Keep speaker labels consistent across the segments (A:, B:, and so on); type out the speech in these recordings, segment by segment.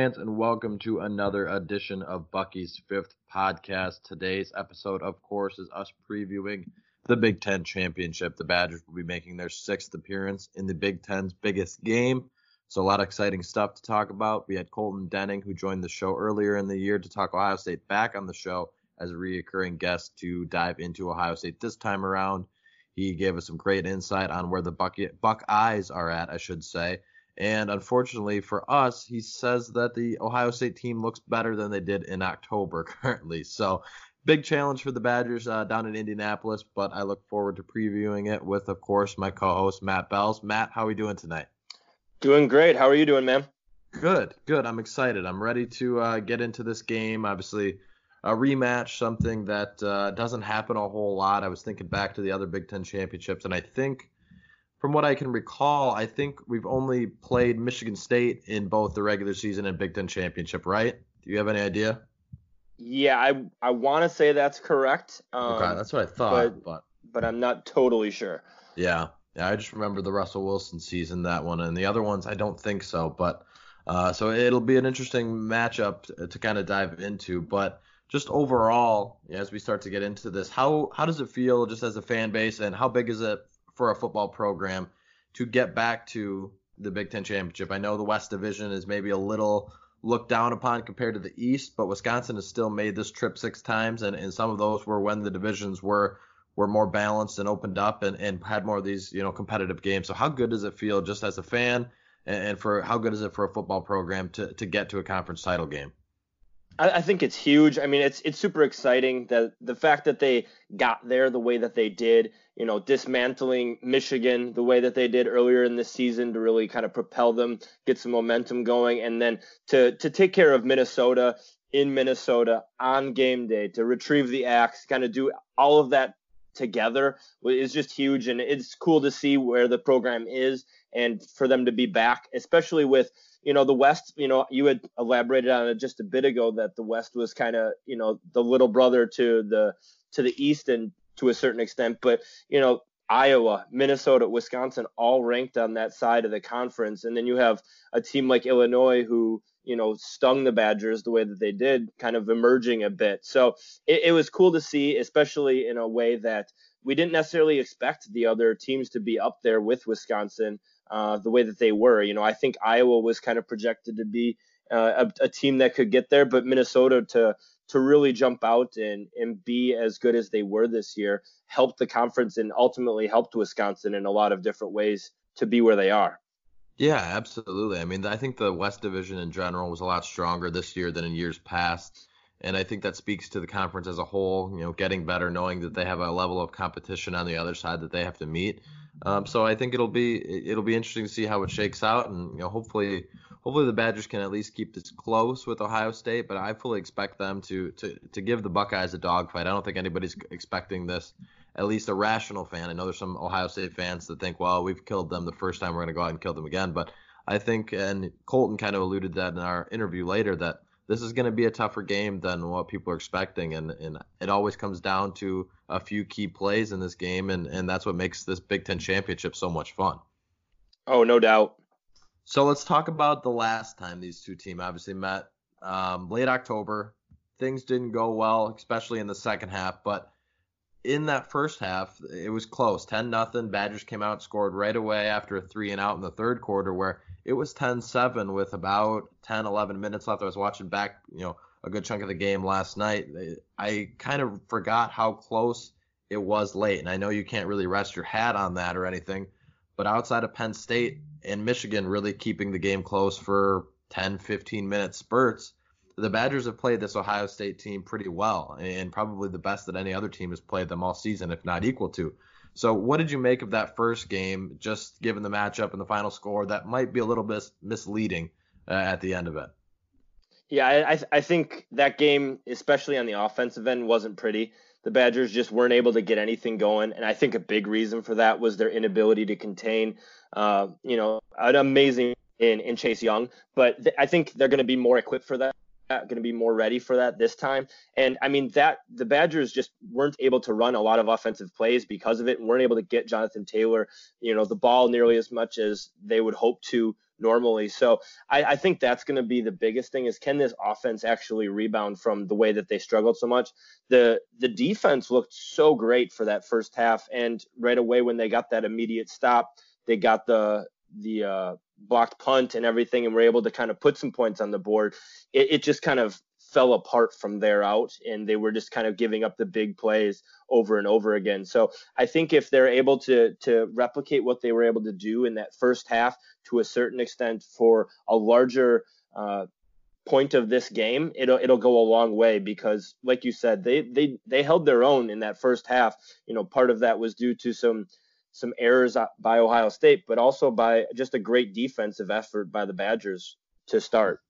A: fans, and welcome to another edition of Bucky's Fifth Podcast. Today's episode, of course, is us previewing the Big Ten Championship. The Badgers will be making their sixth appearance in the Big Ten's biggest game. So, a lot of exciting stuff to talk about. We had Colton Denning, who joined the show earlier in the year to talk Ohio State, back on the show as a reoccurring guest to dive into Ohio State this time around. He gave us some great insight on where the Bucket, Buckeyes are at, I should say. And unfortunately for us, he says that the Ohio State team looks better than they did in October currently. So big challenge for the Badgers uh, down in Indianapolis, but I look forward to previewing it with, of course, my co-host Matt Bells. Matt, how are we doing tonight?
B: Doing great. How are you doing, man?
A: Good, good. I'm excited. I'm ready to uh, get into this game. Obviously, a rematch, something that uh, doesn't happen a whole lot. I was thinking back to the other Big Ten championships, and I think, from what I can recall, I think we've only played Michigan State in both the regular season and Big Ten championship, right? Do you have any idea?
B: Yeah, I I want to say that's correct.
A: Um, okay, that's what I thought, but, but
B: but I'm not totally sure.
A: Yeah, yeah, I just remember the Russell Wilson season, that one, and the other ones I don't think so. But uh, so it'll be an interesting matchup to, to kind of dive into. But just overall, as we start to get into this, how how does it feel just as a fan base, and how big is it for a football program to get back to the Big Ten championship? I know the West Division is maybe a little looked down upon compared to the East, but Wisconsin has still made this trip six times, and, and some of those were when the divisions were were more balanced and opened up and, and had more of these you know competitive games. So how good does it feel just as a fan, and, and for how good is it for a football program to to get to a conference title game?
B: I, I think it's huge. I mean, it's it's super exciting that the fact that they got there the way that they did, you know, dismantling Michigan the way that they did earlier in the season to really kind of propel them, get some momentum going, and then to to take care of Minnesota in Minnesota on game day to retrieve the axe, kind of do all of that together is just huge and it's cool to see where the program is and for them to be back especially with you know the west you know you had elaborated on it just a bit ago that the west was kind of you know the little brother to the to the east and to a certain extent but you know Iowa, Minnesota, Wisconsin all ranked on that side of the conference and then you have a team like Illinois who you know stung the Badgers the way that they did kind of emerging a bit so it, it was cool to see especially in a way that we didn't necessarily expect the other teams to be up there with Wisconsin uh, the way that they were. You know, I think Iowa was kind of projected to be uh, a, a, team that could get there, but Minnesota to to really jump out and and be as good as they were this year helped the conference and ultimately helped Wisconsin in a lot of different ways to be where they are.
A: Yeah, absolutely. I mean, I think the West Division in general was a lot stronger this year than in years past. And I think that speaks to the conference as a whole, you know, getting better, knowing that they have a level of competition on the other side that they have to meet. Um, so I think it'll be it'll be interesting to see how it shakes out, and you know, hopefully, hopefully the Badgers can at least keep this close with Ohio State. But I fully expect them to to to give the Buckeyes a dogfight. I don't think anybody's expecting this. At least a rational fan. I know there's some Ohio State fans that think, well, we've killed them the first time, we're going to go out and kill them again. But I think, and Colton kind of alluded that in our interview later, that this is going to be a tougher game than what people are expecting, and and it always comes down to a few key plays in this game, and and that's what makes this Big Ten championship so much fun.
B: Oh, no doubt.
A: So let's talk about the last time these two teams obviously met. Um, late October, things didn't go well, especially in the second half, but in that first half, it was close, 10 nothing. Badgers came out scored right away after a three and out in the third quarter, where it was 10-7 with about 10, 11 minutes left. I was watching back, you know, a good chunk of the game last night. I kind of forgot how close it was late, and I know you can't really rest your hat on that or anything, but outside of Penn State and Michigan really keeping the game close for 10, 15 minute spurts, the Badgers have played this Ohio State team pretty well, and probably the best that any other team has played them all season, if not equal to. So, what did you make of that first game, just given the matchup and the final score? That might be a little bit misleading uh, at the end of it.
B: Yeah, I, I think that game, especially on the offensive end, wasn't pretty. The Badgers just weren't able to get anything going, and I think a big reason for that was their inability to contain, uh, you know, an amazing in in Chase Young, but th- I think they're going to be more equipped for that going to be more ready for that this time. And I mean that the Badgers just weren't able to run a lot of offensive plays because of it, and weren't able to get Jonathan Taylor, you know, the ball nearly as much as they would hope to normally. So I, I think that's going to be the biggest thing: is can this offense actually rebound from the way that they struggled so much? The the defense looked so great for that first half, and right away when they got that immediate stop, they got the the uh, blocked punt and everything, and were able to kind of put some points on the board. It, it just kind of fell apart from there out, and they were just kind of giving up the big plays over and over again. So I think if they're able to to replicate what they were able to do in that first half to a certain extent for a larger uh, point of this game, it'll it'll go a long way because, like you said, they they they held their own in that first half. You know, part of that was due to some some errors by Ohio State, but also by just a great defensive effort by the Badgers to start.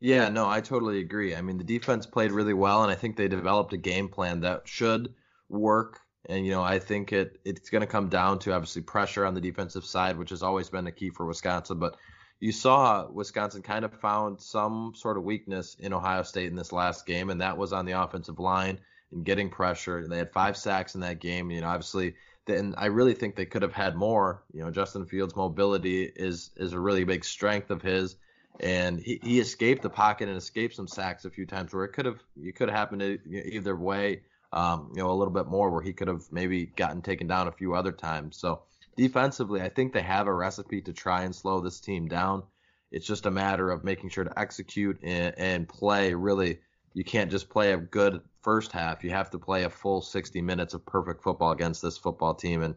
A: Yeah, no, I totally agree. I mean, the defense played really well, and I think they developed a game plan that should work. And you know, I think it it's going to come down to obviously pressure on the defensive side, which has always been a key for Wisconsin. But you saw Wisconsin kind of found some sort of weakness in Ohio State in this last game, and that was on the offensive line and getting pressure. And they had five sacks in that game. You know, obviously and I really think they could have had more. You know, Justin Fields' mobility is is a really big strength of his, and he, he escaped the pocket and escaped some sacks a few times where it could have you could have happened either way. Um, you know, a little bit more where he could have maybe gotten taken down a few other times. So defensively, I think they have a recipe to try and slow this team down. It's just a matter of making sure to execute and, and play really you can't just play a good first half. You have to play a full 60 minutes of perfect football against this football team. And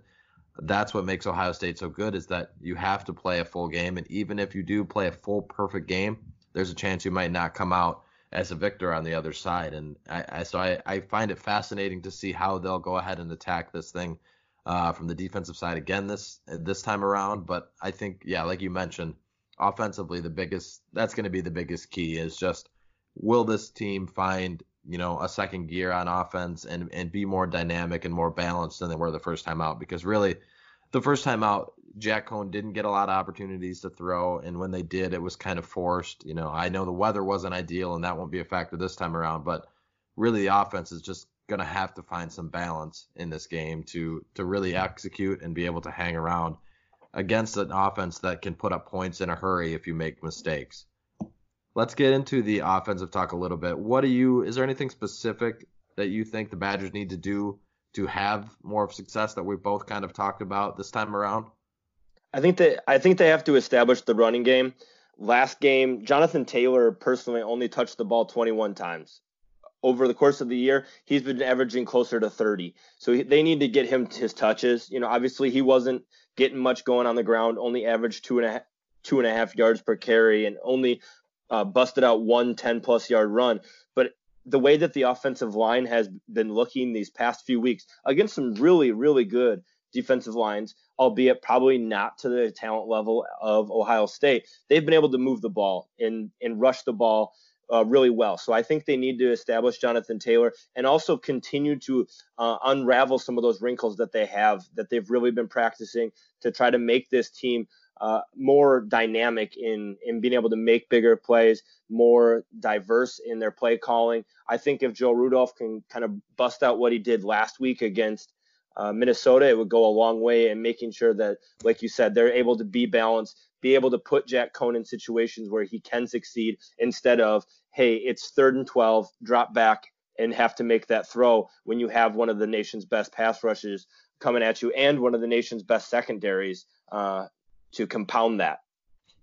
A: that's what makes Ohio State so good is that you have to play a full game. And even if you do play a full perfect game, there's a chance you might not come out as a victor on the other side. And I, I so I, I find it fascinating to see how they'll go ahead and attack this thing uh, from the defensive side again this this time around. But I think, yeah, like you mentioned, offensively, the biggest that's going to be the biggest key is just – will this team find you know a second gear on offense and and be more dynamic and more balanced than they were the first time out. Because really the first time out Jack Coan didn't get a lot of opportunities to throw. And when they did it was kind of forced. You know I know the weather wasn't ideal and that won't be a factor this time around but really the offense is just going to have to find some balance in this game to to really execute and be able to hang around against an offense that can put up points in a hurry if you make mistakes Let's get into the offensive talk a little bit. What do you? Is there anything specific that you think the Badgers need to do to have more of success that we've both kind of talked about this time around?
B: I think that I think they have to establish the running game. Last game, Jonathan Taylor personally only touched the ball 21 times. Over the course of the year, he's been averaging closer to 30. So they need to get him his touches. You know, obviously he wasn't getting much going on the ground, only averaged two and a half two and a half yards per carry and only uh, busted out one 10 plus yard run. But the way that the offensive line has been looking these past few weeks against some really, really good defensive lines, albeit probably not to the talent level of Ohio State, they've been able to move the ball and, and rush the ball uh, really well. So I think they need to establish Jonathan Taylor and also continue to uh, unravel some of those wrinkles that they have that they've really been practicing to try to make this team uh, more dynamic in in being able to make bigger plays, more diverse in their play calling. I think if Joe Rudolph can kind of bust out what he did last week against uh, Minnesota, it would go a long way in making sure that, like you said, they're able to be balanced, be able to put Jack Coan in situations where he can succeed instead of, hey, it's third and 12, drop back and have to make that throw when you have one of the nation's best pass rushes coming at you and one of the nation's best secondaries uh, to compound that.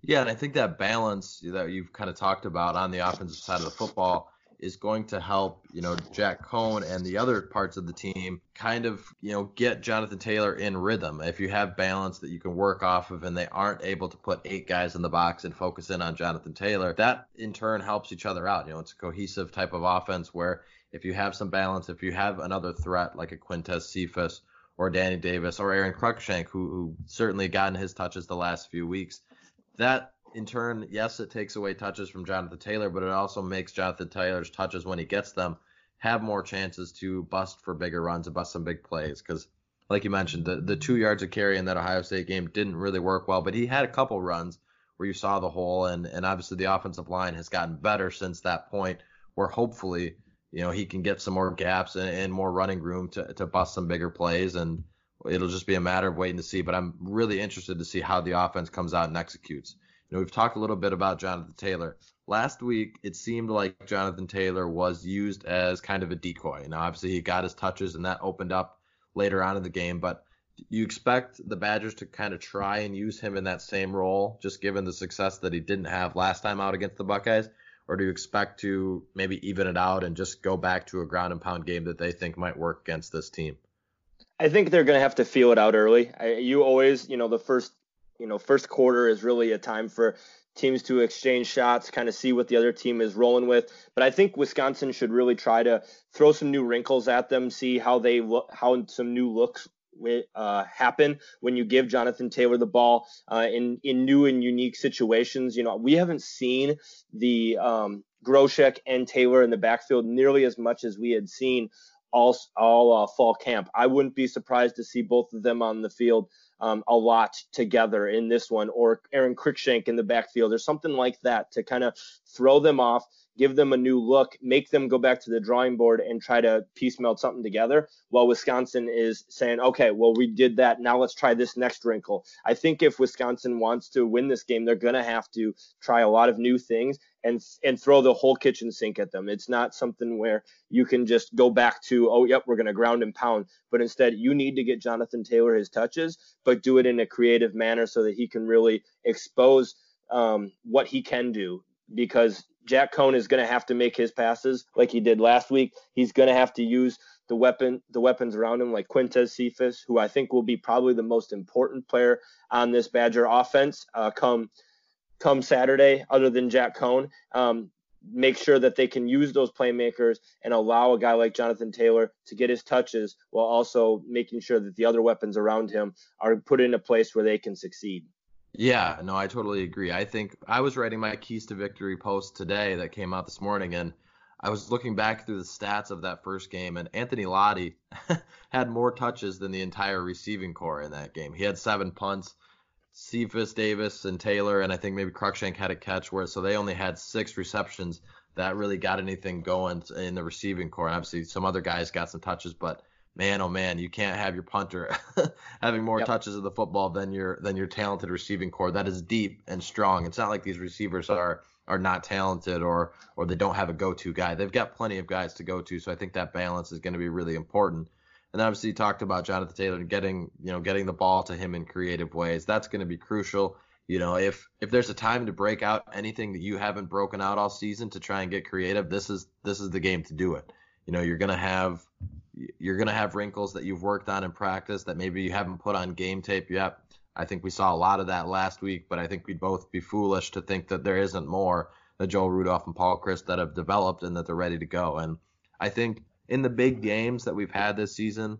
A: Yeah, and I think that balance that you've kind of talked about on the offensive side of the football is going to help, you know, Jack Coan and the other parts of the team kind of, you know, get Jonathan Taylor in rhythm. If you have balance that you can work off of and they aren't able to put eight guys in the box and focus in on Jonathan Taylor, that in turn helps each other out. You know, it's a cohesive type of offense where if you have some balance, if you have another threat like a Quintez Cephus or Danny Davis or Aaron Cruikshank, who, who certainly gotten his touches the last few weeks. That in turn, yes, it takes away touches from Jonathan Taylor, but it also makes Jonathan Taylor's touches when he gets them have more chances to bust for bigger runs and bust some big plays. Because, like you mentioned, the, the two yards of carry in that Ohio State game didn't really work well, but he had a couple runs where you saw the hole, and and obviously the offensive line has gotten better since that point, where hopefully you know he can get some more gaps and, and more running room to to bust some bigger plays, and it'll just be a matter of waiting to see. But I'm really interested to see how the offense comes out and executes. You know, we've talked a little bit about Jonathan Taylor. Last week, it seemed like Jonathan Taylor was used as kind of a decoy. Now, obviously, he got his touches and that opened up later on in the game, but you expect the Badgers to kind of try and use him in that same role, just given the success that he didn't have last time out against the Buckeyes? Or do you expect to maybe even it out and just go back to a ground and pound game that they think might work against this team?
B: I think they're going to have to feel it out early. I, you always, you know, the first you know, first quarter is really a time for teams to exchange shots, kind of see what the other team is rolling with. But I think Wisconsin should really try to throw some new wrinkles at them, see how they look, how some new looks uh, happen when you give Jonathan Taylor the ball uh, in in new and unique situations. You know, we haven't seen the um, Groshek and Taylor in the backfield nearly as much as we had seen all all uh, fall camp. I wouldn't be surprised to see both of them on the field um, a lot together in this one, or Aaron Cruikshank in the backfield, or something like that to kind of throw them off, give them a new look, make them go back to the drawing board and try to piecemeal something together. While Wisconsin is saying, okay, well, we did that. Now let's try this next wrinkle. I think if Wisconsin wants to win this game, they're going to have to try a lot of new things and and throw the whole kitchen sink at them. It's not something where you can just go back to, oh, yep, we're going to ground and pound. But instead, you need to get Jonathan Taylor his touches, but do it in a creative manner so that he can really expose um, what he can do. Because Jack Coan is going to have to make his passes like he did last week. He's going to have to use the weapon, the weapons around him, like Quintez Cephus, who I think will be probably the most important player on this Badger offense uh, come come Saturday, other than Jack Coan. Um, make sure that they can use those playmakers and allow a guy like Jonathan Taylor to get his touches while also making sure that the other weapons around him are put in a place where they can succeed.
A: Yeah, no, I totally agree. I think I was writing my keys to victory post today that came out this morning and I was looking back through the stats of that first game and Anthony Lotti had more touches than the entire receiving core in that game. He had 7 punts. Cephus, Davis, and Taylor, and I think maybe Cruikshank had a catch where so they only had six receptions that really got anything going in the receiving core. And obviously, some other guys got some touches, but man, oh man, you can't have your punter having more yep. touches of the football than your than your talented receiving core. That is deep and strong. It's not like these receivers are are not talented or or they don't have a go-to guy. They've got plenty of guys to go to. So I think that balance is going to be really important. And obviously you talked about Jonathan Taylor and getting, you know, getting the ball to him in creative ways. That's going to be crucial. You know, if if there's a time to break out anything that you haven't broken out all season to try and get creative, this is this is the game to do it. You know, you're gonna have you're gonna have wrinkles that you've worked on in practice that maybe you haven't put on game tape yet. I think we saw a lot of that last week, but I think we'd both be foolish to think that there isn't more that Joe Rudolph and Paul Chryst that have developed and that they're ready to go. And I think in the big games that we've had this season,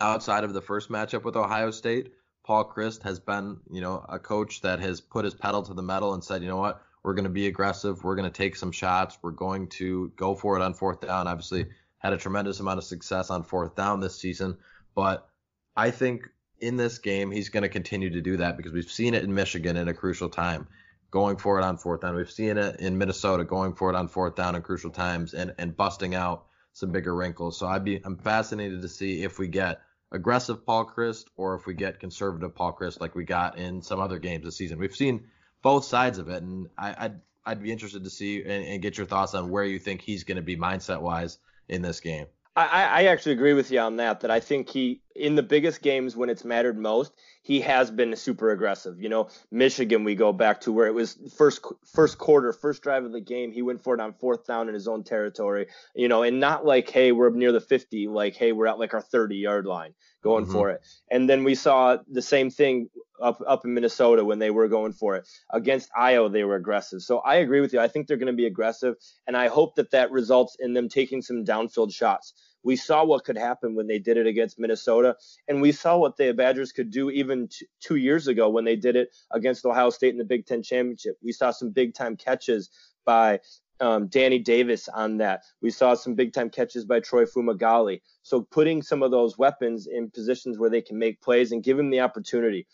A: outside of the first matchup with Ohio State, Paul Chryst has been, you know, a coach that has put his pedal to the metal and said, you know what, we're going to be aggressive, we're going to take some shots, we're going to go for it on fourth down. Obviously, had a tremendous amount of success on fourth down this season, but I think in this game he's going to continue to do that because we've seen it in Michigan in a crucial time, going for it on fourth down. We've seen it in Minnesota going for it on fourth down in crucial times and and busting out some bigger wrinkles. So I'd be I'm fascinated to see if we get aggressive Paul Chryst or if we get conservative Paul Chryst like we got in some other games this season. We've seen both sides of it, and I, I'd I'd be interested to see and, and get your thoughts on where you think he's going to be mindset wise in this game.
B: I, I actually agree with you on that. That I think he in the biggest games when it's mattered most, he has been super aggressive. You know, Michigan, we go back to where it was first first quarter, first drive of the game. He went for it on fourth down in his own territory. You know, and not like, hey, we're near the 50, like, hey, we're at like our 30 yard line going mm-hmm. for it. And then we saw the same thing up up in Minnesota when they were going for it against Iowa. They were aggressive. So I agree with you. I think they're going to be aggressive, and I hope that that results in them taking some downfield shots. We saw what could happen when they did it against Minnesota, and we saw what the Badgers could do even t- two years ago when they did it against Ohio State in the Big Ten championship. We saw some big time catches by um, Danny Davis on that. We saw some big time catches by Troy Fumagalli. So putting some of those weapons in positions where they can make plays and give them the opportunity.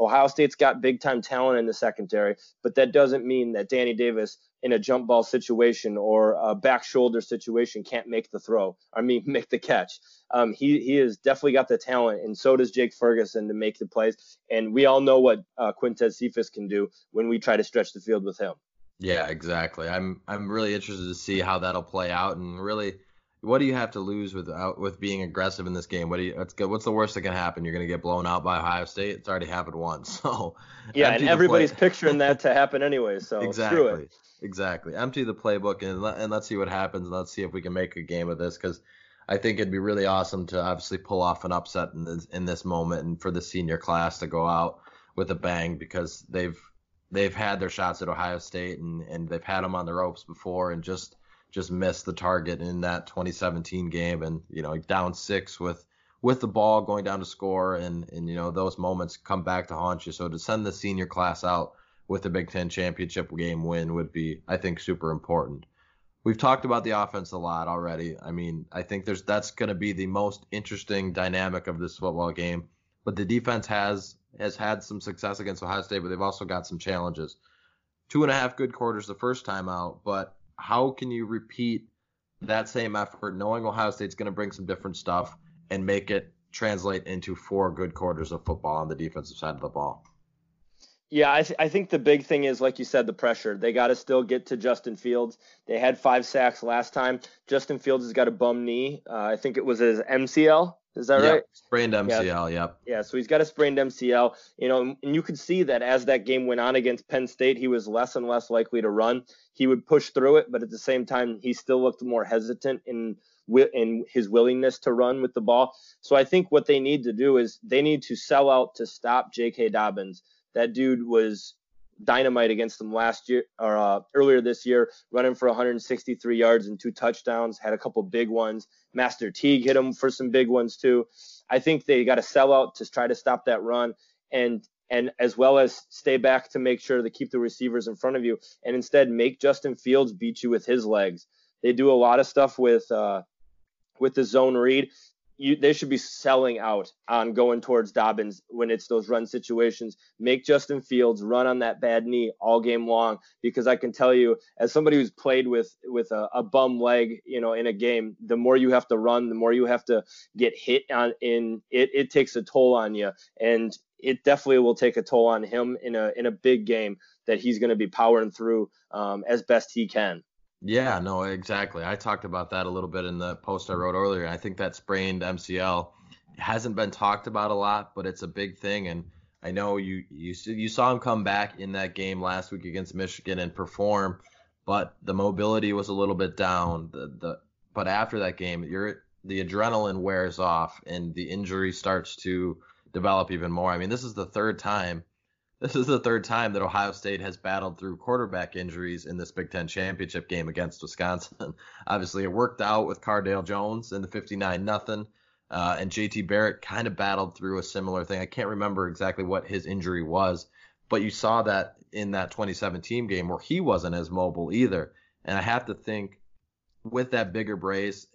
B: Ohio State's got big time talent in the secondary, but that doesn't mean that Danny Davis in a jump ball situation or a back shoulder situation can't make the throw. I mean, make the catch. Um, he he has definitely got the talent, and so does Jake Ferguson to make the plays. And we all know what uh, Quintez Cephus can do when we try to stretch the field with him.
A: Yeah, exactly. I'm I'm really interested to see how that'll play out, and really what do you have to lose with with being aggressive in this game? What do you what's what's the worst that can happen? You're going to get blown out by Ohio State. It's already happened once. So
B: yeah, and everybody's picturing that to happen anyway. So
A: exactly, exactly. Empty the playbook and let, and let's see what happens. Let's see if we can make a game of this because I think it'd be really awesome to obviously pull off an upset in this in this moment and for the senior class to go out with a bang because they've they've had their shots at Ohio State and and they've had them on the ropes before and just just missed the target in that 2017 game and you know down six with with the ball going down to score and and you know those moments come back to haunt you so to send the senior class out with a Big Ten championship game win would be I think super important. We've talked about the offense a lot already. I mean, I think there's that's going to be the most interesting dynamic of this football game. But the defense has has had some success against Ohio State, but they've also got some challenges. Two and a half good quarters the first time out, but how can you repeat that same effort, knowing Ohio State's going to bring some different stuff and make it translate into four good quarters of football on the defensive side of the ball?
B: Yeah, I, th- I think the big thing is, like you said, the pressure. They got to still get to Justin Fields. They had five sacks last time. Justin Fields has got a bum knee. Uh, I think it was his MCL. Is that
A: yep.
B: right?
A: Sprained MCL. Yeah. Yep.
B: Yeah. So he's got a sprained MCL. You know, and you could see that as that game went on against Penn State, he was less and less likely to run. He would push through it, but at the same time, he still looked more hesitant in in his willingness to run with the ball. So I think what they need to do is they need to sell out to stop J.K. Dobbins. That dude was dynamite against them last year or uh, earlier this year, running for 163 yards and two touchdowns. Had a couple big ones. Master Teague hit him for some big ones too. I think they got to sell out to try to stop that run and and as well as stay back to make sure to keep the receivers in front of you and instead make Justin Fields beat you with his legs. They do a lot of stuff with uh, with the zone read you, they should be selling out on going towards Dobbins when it's those run situations. Make Justin Fields run on that bad knee all game long because I can tell you, as somebody who's played with with a, a bum leg, you know, in a game, the more you have to run, the more you have to get hit on. In it, it takes a toll on you, and it definitely will take a toll on him in a in a big game that he's going to be powering through um, as best he can.
A: Yeah, no, exactly. I talked about that a little bit in the post I wrote earlier. I think that sprained MCL hasn't been talked about a lot, but it's a big thing. And I know you you you saw him come back in that game last week against Michigan and perform, but the mobility was a little bit down. The the but after that game, you're the adrenaline wears off and the injury starts to develop even more. I mean, this is the third time this is the third time that Ohio State has battled through quarterback injuries in this Big Ten championship game against Wisconsin. Obviously, it worked out with Cardale Jones in the 59 nothing, uh, and JT Barrett kind of battled through a similar thing. I can't remember exactly what his injury was, but you saw that in that 2017 game where he wasn't as mobile either. And I have to think with that bigger brace,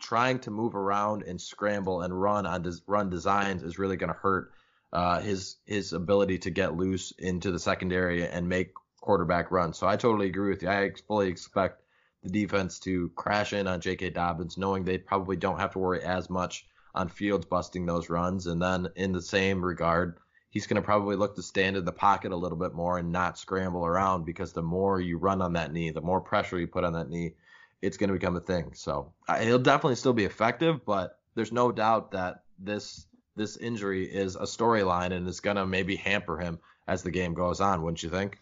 A: trying to move around and scramble and run on des- run designs is really going to hurt uh, his his ability to get loose into the secondary and make quarterback runs. So I totally agree with you. I fully expect the defense to crash in on J.K. Dobbins, knowing they probably don't have to worry as much on Fields busting those runs. And then in the same regard, he's going to probably look to stand in the pocket a little bit more and not scramble around because the more you run on that knee, the more pressure you put on that knee, it's going to become a thing. So he'll definitely still be effective, but there's no doubt that this this injury is a storyline and it's going to maybe hamper him as the game goes on, wouldn't you think?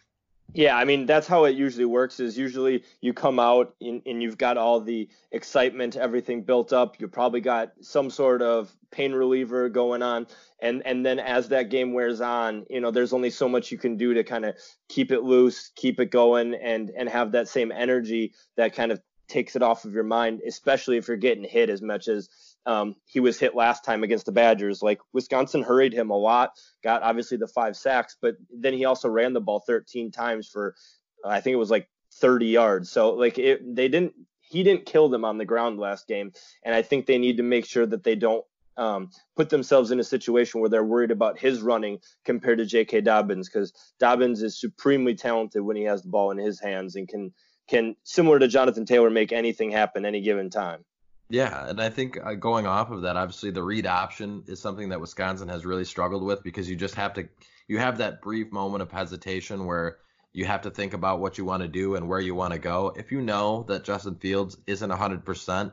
B: Yeah, I mean that's how it usually works. Is usually you come out and, and you've got all the excitement, everything built up. You probably got some sort of pain reliever going on, and and then as that game wears on, you know there's only so much you can do to kind of keep it loose, keep it going, and and have that same energy that kind of takes it off of your mind, especially if you're getting hit as much as um, he was hit last time against the Badgers. Like Wisconsin hurried him a lot, got obviously the five sacks, but then he also ran the ball 13 times for, I think it was like 30 yards. So like it, they didn't, he didn't kill them on the ground last game, and I think they need to make sure that they don't um, put themselves in a situation where they're worried about his running compared to J.K. Dobbins because Dobbins is supremely talented when he has the ball in his hands and can can similar to Jonathan Taylor make anything happen any given time.
A: Yeah, and I think uh, going off of that, obviously the read option is something that Wisconsin has really struggled with because you just have to you have that brief moment of hesitation where you have to think about what you want to do and where you want to go. If you know that Justin Fields isn't 100%,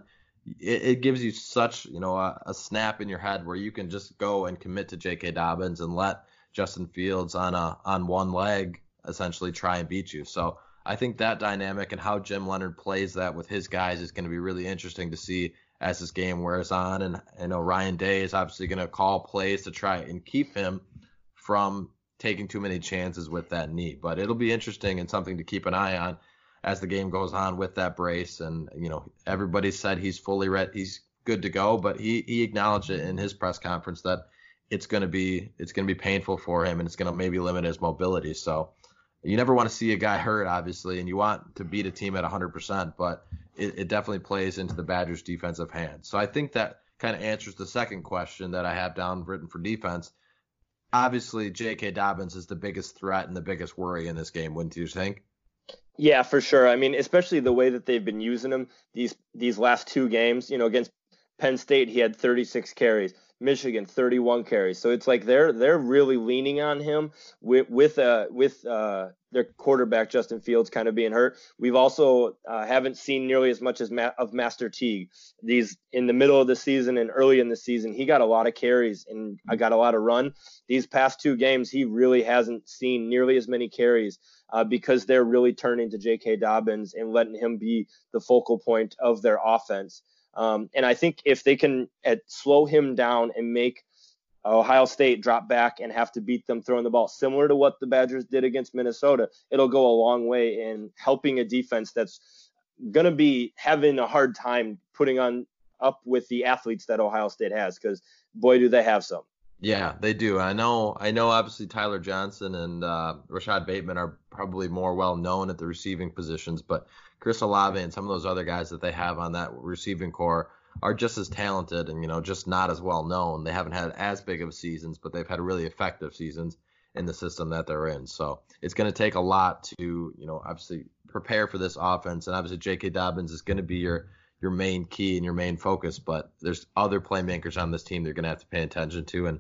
A: it, it gives you such, you know, a, a, snap in your head where you can just go and commit to J.K. Dobbins and let Justin Fields on a on one leg essentially try and beat you. So I think that dynamic and how Jim Leonhard plays that with his guys is going to be really interesting to see as this game wears on. And I know Ryan Day is obviously going to call plays to try and keep him from taking too many chances with that knee. But it'll be interesting and something to keep an eye on as the game goes on with that brace. And you know, everybody said he's fully ready, he's good to go, but he he acknowledged it in his press conference that it's going to be it's going to be painful for him and it's going to maybe limit his mobility. So you never want to see a guy hurt, obviously, and you want to beat a team at 100%, but it, it definitely plays into the Badgers' defensive hand. So I think that kind of answers the second question that I have down written for defense. Obviously, J.K. Dobbins is the biggest threat and the biggest worry in this game, wouldn't you think?
B: Yeah, for sure. I mean, especially the way that they've been using him these these last two games. You know, against Penn State, he had 36 carries. Michigan 31 carries. So it's like they're they're really leaning on him with with uh with uh their quarterback Justin Fields kind of being hurt. We've also uh, haven't seen nearly as much as Ma- of Master Teague. These in the middle of the season and early in the season, he got a lot of carries and I got a lot of run. These past two games, he really hasn't seen nearly as many carries uh, because they're really turning to J.K. Dobbins and letting him be the focal point of their offense. Um, and I think if they can slow him down and make Ohio State drop back and have to beat them throwing the ball, similar to what the Badgers did against Minnesota, it'll go a long way in helping a defense that's going to be having a hard time putting on up with the athletes that Ohio State has because boy do they have some.
A: Yeah, they do. I know. I know. Obviously, Tyler Johnson and uh, Rashod Bateman are probably more well known at the receiving positions, but Chris Olave and some of those other guys that they have on that receiving core are just as talented and you know just not as well known. They haven't had as big of seasons, but they've had really effective seasons in the system that they're in. So it's going to take a lot to you know obviously prepare for this offense, and obviously J.K. Dobbins is going to be your your main key and your main focus. But there's other playmakers on this team they're going to have to pay attention to, and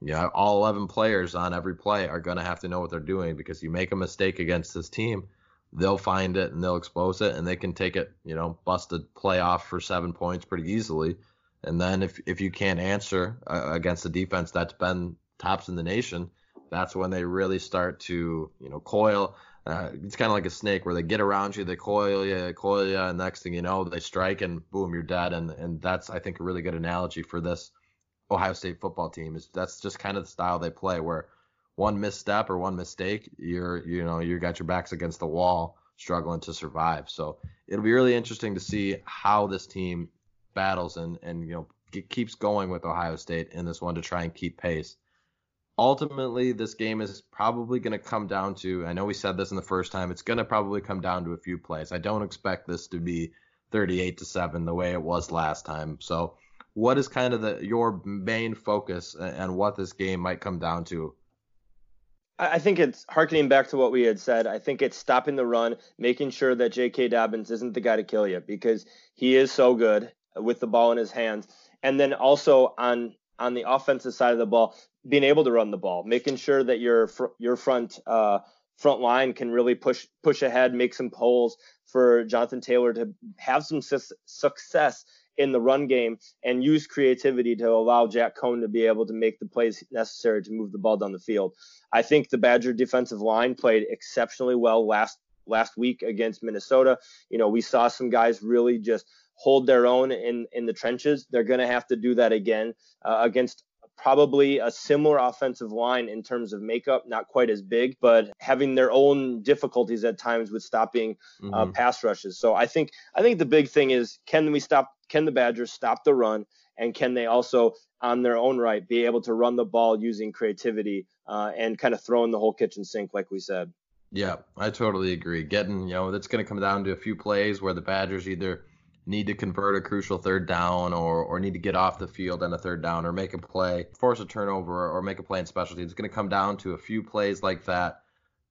A: you know all 11 players on every play are going to have to know what they're doing because you make a mistake against this team they'll find it and they'll expose it and they can take it, you know, bust a playoff for seven points pretty easily. And then if if you can't answer uh, against a defense that's been tops in the nation, that's when they really start to, you know, coil. Uh, it's kind of like a snake where they get around you, they coil you, coil you, and next thing you know, they strike and boom, you're dead. And and that's I think a really good analogy for this Ohio State football team is that's just kind of the style they play where one misstep or one mistake, you're you know you got your backs against the wall, struggling to survive. So it'll be really interesting to see how this team battles and and you know keeps going with Ohio State in this one to try and keep pace. Ultimately, this game is probably going to come down to. I know we said this in the first time. It's going to probably come down to a few plays. I don't expect this to be 38 to seven the way it was last time. So, what is kind of the your main focus and what this game might come down to
B: I think it's harkening back to what we had said. I think it's stopping the run, making sure that J.K. Dobbins isn't the guy to kill you because he is so good with the ball in his hands. And then also on on the offensive side of the ball, being able to run the ball, making sure that your your front uh, front line can really push push ahead, make some pulls for Jonathan Taylor to have some su- success in the run game and use creativity to allow Jack Coan to be able to make the plays necessary to move the ball down the field. I think the Badger defensive line played exceptionally well last last week against Minnesota. You know, we saw some guys really just hold their own in in the trenches. They're going to have to do that again uh, against probably a similar offensive line in terms of makeup, not quite as big, but having their own difficulties at times with stopping uh, mm-hmm. uh, pass rushes. So I think I think the big thing is can we stop can the Badgers stop the run and can they also on their own right be able to run the ball using creativity uh, and kind of throwing the whole kitchen sink like we said.
A: Yeah, I totally agree. Getting, you know, that's going to come down to a few plays where the Badgers either need to convert a crucial third down or, or need to get off the field on a third down or make a play, force a turnover or make a play in specialty. It's going to come down to a few plays like that,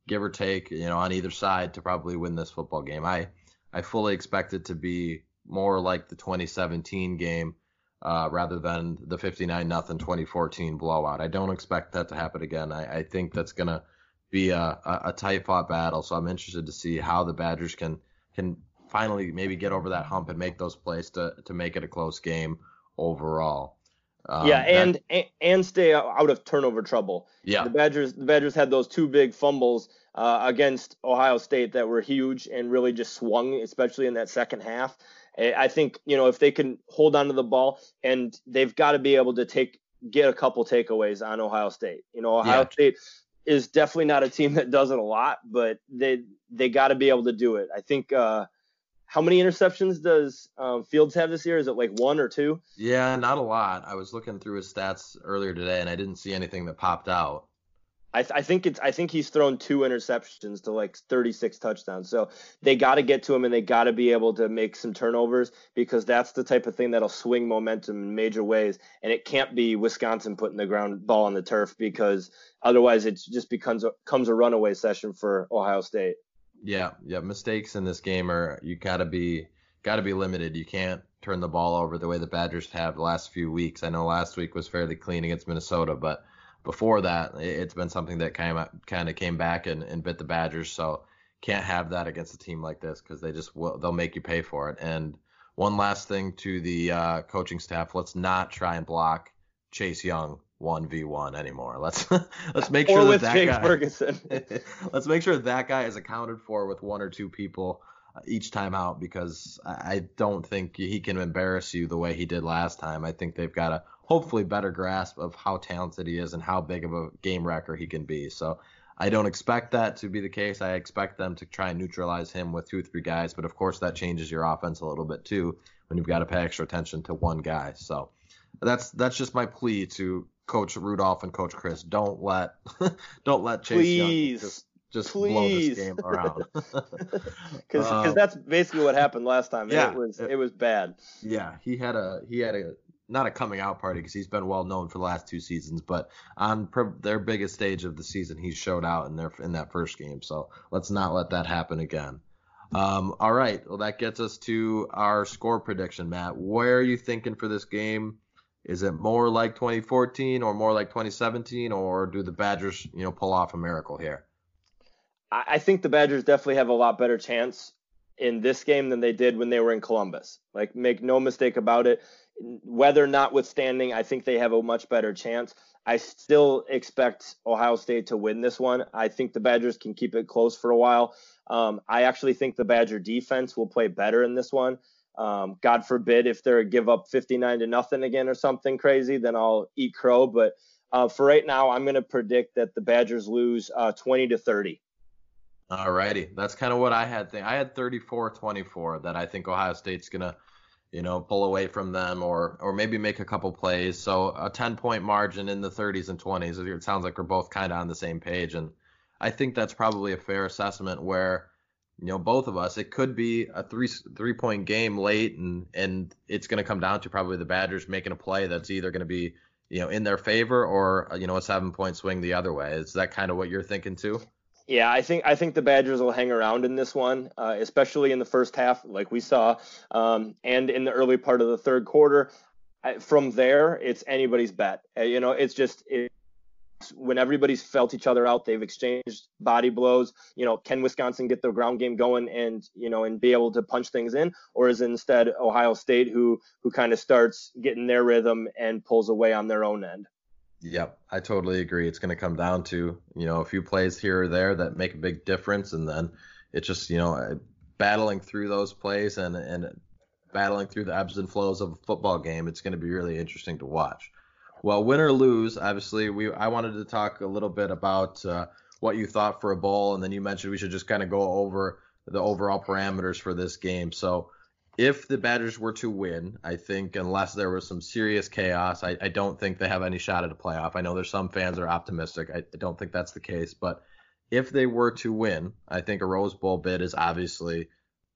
A: give or take, you know, on either side to probably win this football game. I, I fully expect it to be more like the 2017 game uh, rather than the 59 nothing 2014 blowout. I don't expect that to happen again. I, I think that's going to be a, a, a tight fought battle. So I'm interested to see how the Badgers can can finally maybe get over that hump and make those plays to to make it a close game overall.
B: Um, yeah, and, that, and stay out of turnover trouble.
A: Yeah,
B: the Badgers the Badgers had those two big fumbles uh, against Ohio State that were huge and really just swung, especially in that second half. I think you know if they can hold on to the ball and they've got to be able to take get a couple takeaways on Ohio State. You know, Ohio yeah. State is definitely not a team that does it a lot, but they they got to be able to do it. I think uh, how many interceptions does um, Fields have this year? Is it like one or two?
A: Yeah, not a lot. I was looking through his stats earlier today, and I didn't see anything that popped out.
B: I, th- I think it's I think he's thrown two interceptions to like 36 touchdowns. So they got to get to him and they got to be able to make some turnovers because that's the type of thing that'll swing momentum in major ways. And it can't be Wisconsin putting the ground ball on the turf because otherwise it just becomes a, comes a runaway session for Ohio State.
A: Yeah, yeah. Mistakes in this game are you gotta be gotta be limited. You can't turn the ball over the way the Badgers have the last few weeks. I know last week was fairly clean against Minnesota, but before that, it's been something that kind of kind of came back and, and bit the Badgers. So can't have that against a team like this because they just will they'll make you pay for it. And one last thing to the uh, coaching staff: let's not try and block Chase Young one v one anymore. Let's let's make sure that, that Jake guy, Ferguson. let's make sure that guy is accounted for with one or two people uh, each time out because I don't think he can embarrass you the way he did last time. I think they've got a hopefully better grasp of how talented he is and how big of a game wrecker he can be. So I don't expect that to be the case. I expect them to try and neutralize him with two or three guys, but of course that changes your offense a little bit too when you've got to pay extra attention to one guy. So that's that's just my plea to Coach Rudolph and Coach Chryst, Don't let don't let Chase Please. Young just just Please. blow this game around.
B: Because uh, that's basically what happened last time. Yeah, it was it, it was bad.
A: Yeah, he had a he had a not a coming out party because he's been well known for the last two seasons, but on their biggest stage of the season, he showed out in their in that first game. So let's not let that happen again. Um, all right, well that gets us to our score prediction, Matt. Where are you thinking for this game? Is it more like 2014 or more like 2017, or do the Badgers, you know, pull off a miracle here?
B: I think the Badgers definitely have a lot better chance in this game than they did when they were in Columbus. Like, make no mistake about it. Weather notwithstanding, I think they have a much better chance. I still expect Ohio State to win this one. I think the Badgers can keep it close for a while. Um, I actually think the Badger defense will play better in this one. Um, God forbid if they're give up 59 to nothing again or something crazy, then I'll eat crow. But uh, for right now, I'm going to predict that the Badgers lose uh, 20 to 30.
A: All righty, that's kind of what I had. Think I had 34-24 that I think Ohio State's going to, you know, pull away from them or or maybe make a couple plays. So a 10 point margin in the 30s and 20s. It sounds like we're both kind of on the same page, and I think that's probably a fair assessment where you know both of us it could be a three three point game late and and it's going to come down to probably the badgers making a play that's either going to be you know in their favor or you know a seven point swing the other way. Is that kind of what you're thinking too?
B: Yeah i think i think the badgers will hang around in this one uh, especially in the first half like we saw um, and in the early part of the third quarter. I, from there it's anybody's bet. Uh, you know it's just it, when everybody's felt each other out, they've exchanged body blows. You know, can Wisconsin get the ground game going and you know and be able to punch things in, or is it instead Ohio State who who kind of starts getting their rhythm and pulls away on their own end?
A: Yep, I totally agree. It's going to come down to you know a few plays here or there that make a big difference, and then it's just you know uh, battling through those plays and and battling through the ebbs and flows of a football game. It's going to be really interesting to watch. Well, win or lose, obviously, we I wanted to talk a little bit about uh, what you thought for a bowl, and then you mentioned we should just kind of go over the overall parameters for this game. So, if the Badgers were to win, I think unless there was some serious chaos, I, I don't think they have any shot at a playoff. I know there's some fans are optimistic. I, I don't think that's the case, but if they were to win, I think a Rose Bowl bid is obviously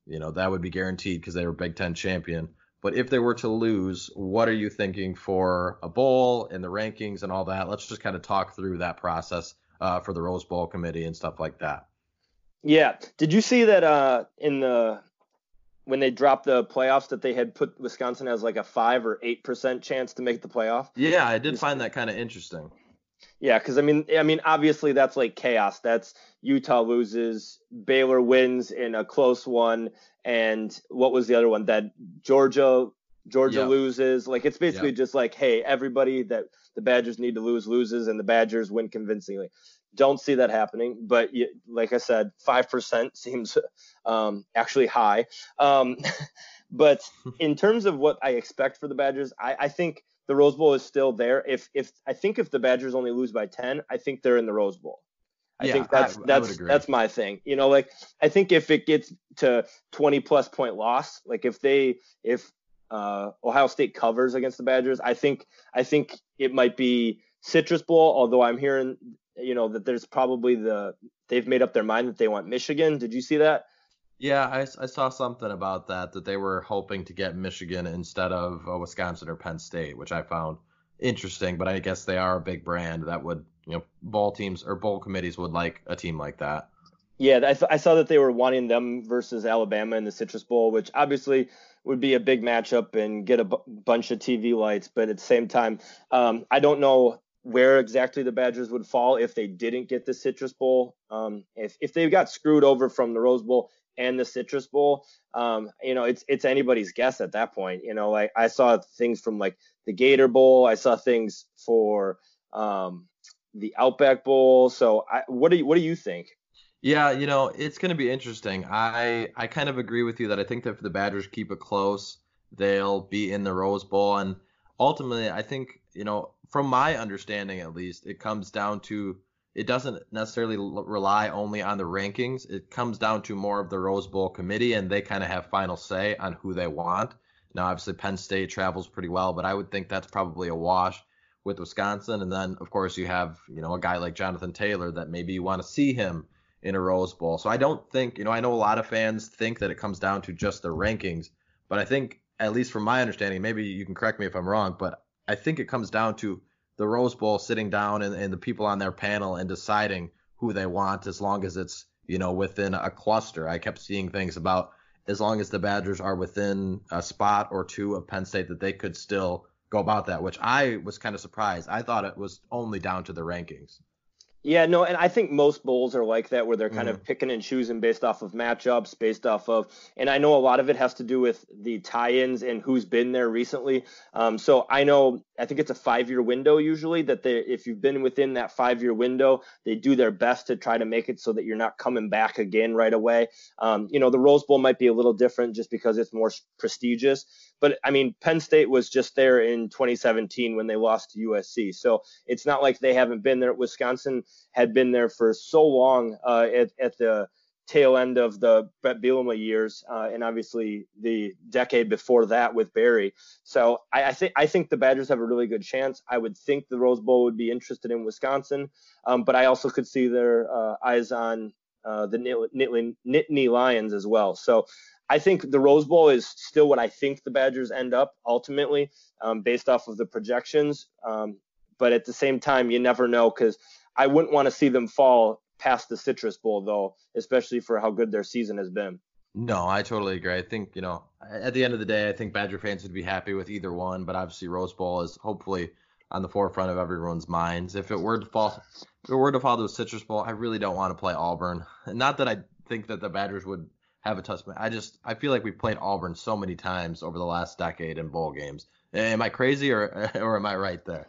A: you know that would be guaranteed because they were Big Ten champion. But if they were to lose, what are you thinking for a bowl and the rankings and all that? Let's just kind of talk through that process uh, for the Rose Bowl committee and stuff like that.
B: Yeah. Did you see that uh, in the when they dropped the playoffs that they had put Wisconsin as like a five or eight percent chance to make the playoff?
A: Yeah, I did find that kind of interesting.
B: Yeah, because I mean, I mean, obviously that's like chaos. That's Utah loses, Baylor wins in a close one, and what was the other one? That Georgia Georgia yep. loses. Like it's basically yep. just like, hey, everybody that the Badgers need to lose loses, and the Badgers win convincingly. Don't see that happening, but like I said, five percent seems um, actually high. Um, but in terms of what I expect for the Badgers, I, I think the Rose Bowl is still there. If if I think if the Badgers only lose by 10, I think they're in the Rose Bowl. I yeah, think that's I, that's I that's my thing. You know, like I think if it gets to 20 plus point loss, like if they if uh, Ohio State covers against the Badgers, I think I think it might be Citrus Bowl. Although I'm hearing, you know, that there's probably the they've made up their mind that they want Michigan. Did you see that?
A: Yeah, I, I saw something about that that they were hoping to get Michigan instead of uh, Wisconsin or Penn State, which I found interesting. But I guess they are a big brand that would, you know, bowl teams or bowl committees would like a team like that.
B: Yeah, I, th- I saw that they were wanting them versus Alabama in the Citrus Bowl, which obviously would be a big matchup and get a b- bunch of TV lights. But at the same time, um, I don't know where exactly the Badgers would fall if they didn't get the Citrus Bowl. Um, if if they got screwed over from the Rose Bowl, and the Citrus Bowl, um, you know, it's it's anybody's guess at that point. You know, like I saw things from like the Gator Bowl, I saw things for um, the Outback Bowl. So, I, what do you, what do you think?
A: Yeah, you know, it's going to be interesting. I I kind of agree with you that I think that if the Badgers keep it close, they'll be in the Rose Bowl, and ultimately, I think you know, from my understanding at least, it comes down to it doesn't necessarily rely only on the rankings. It comes down to more of the Rose Bowl committee, and they kind of have final say on who they want. Now, obviously, Penn State travels pretty well, but I would think that's probably a wash with Wisconsin. And then, of course, you have you know a guy like Jonathan Taylor that maybe you want to see him in a Rose Bowl. So I don't think you know I know a lot of fans think that it comes down to just the rankings, but I think at least from my understanding, maybe you can correct me if I'm wrong, but I think it comes down to the Rose Bowl sitting down and, and the people on their panel and deciding who they want as long as it's you know within a cluster. I kept seeing things about as long as the Badgers are within a spot or two of Penn State that they could still go about that, which I was kind of surprised. I thought it was only down to the rankings.
B: Yeah, no, and I think most bowls are like that where they're kind mm. of picking and choosing based off of matchups, based off of, and I know a lot of it has to do with the tie-ins and who's been there recently. Um, so I know I think it's a five-year window usually that they, if you've been within that five-year window, they do their best to try to make it so that you're not coming back again right away. Um, you know, the Rose Bowl might be a little different just because it's more prestigious. But I mean, Penn State was just there in 2017 when they lost to USC. So it's not like they haven't been there. Wisconsin had been there for so long uh, at, at the tail end of the Bret Bielema years, uh, and obviously the decade before that with Barry. So I, I, think I think the Badgers have a really good chance. I would think the Rose Bowl would be interested in Wisconsin, um, but I also could see their uh, eyes on uh, the Nittany Lions as well. So I think the Rose Bowl is still what I think the Badgers end up ultimately, um, based off of the projections. Um, but at the same time, you never know because I wouldn't want to see them fall past the Citrus Bowl, though, especially for how good their season has been.
A: No, I totally agree. I think, you know, at the end of the day, I think Badger fans would be happy with either one, but obviously Rose Bowl is hopefully on the forefront of everyone's minds. If it were to fall if it were to fall to a Citrus Bowl, I really don't want to play Auburn. Not that I think that the Badgers would have a touch. I just I feel like we've played Auburn so many times over the last decade in bowl games. Am I crazy or or am I right there?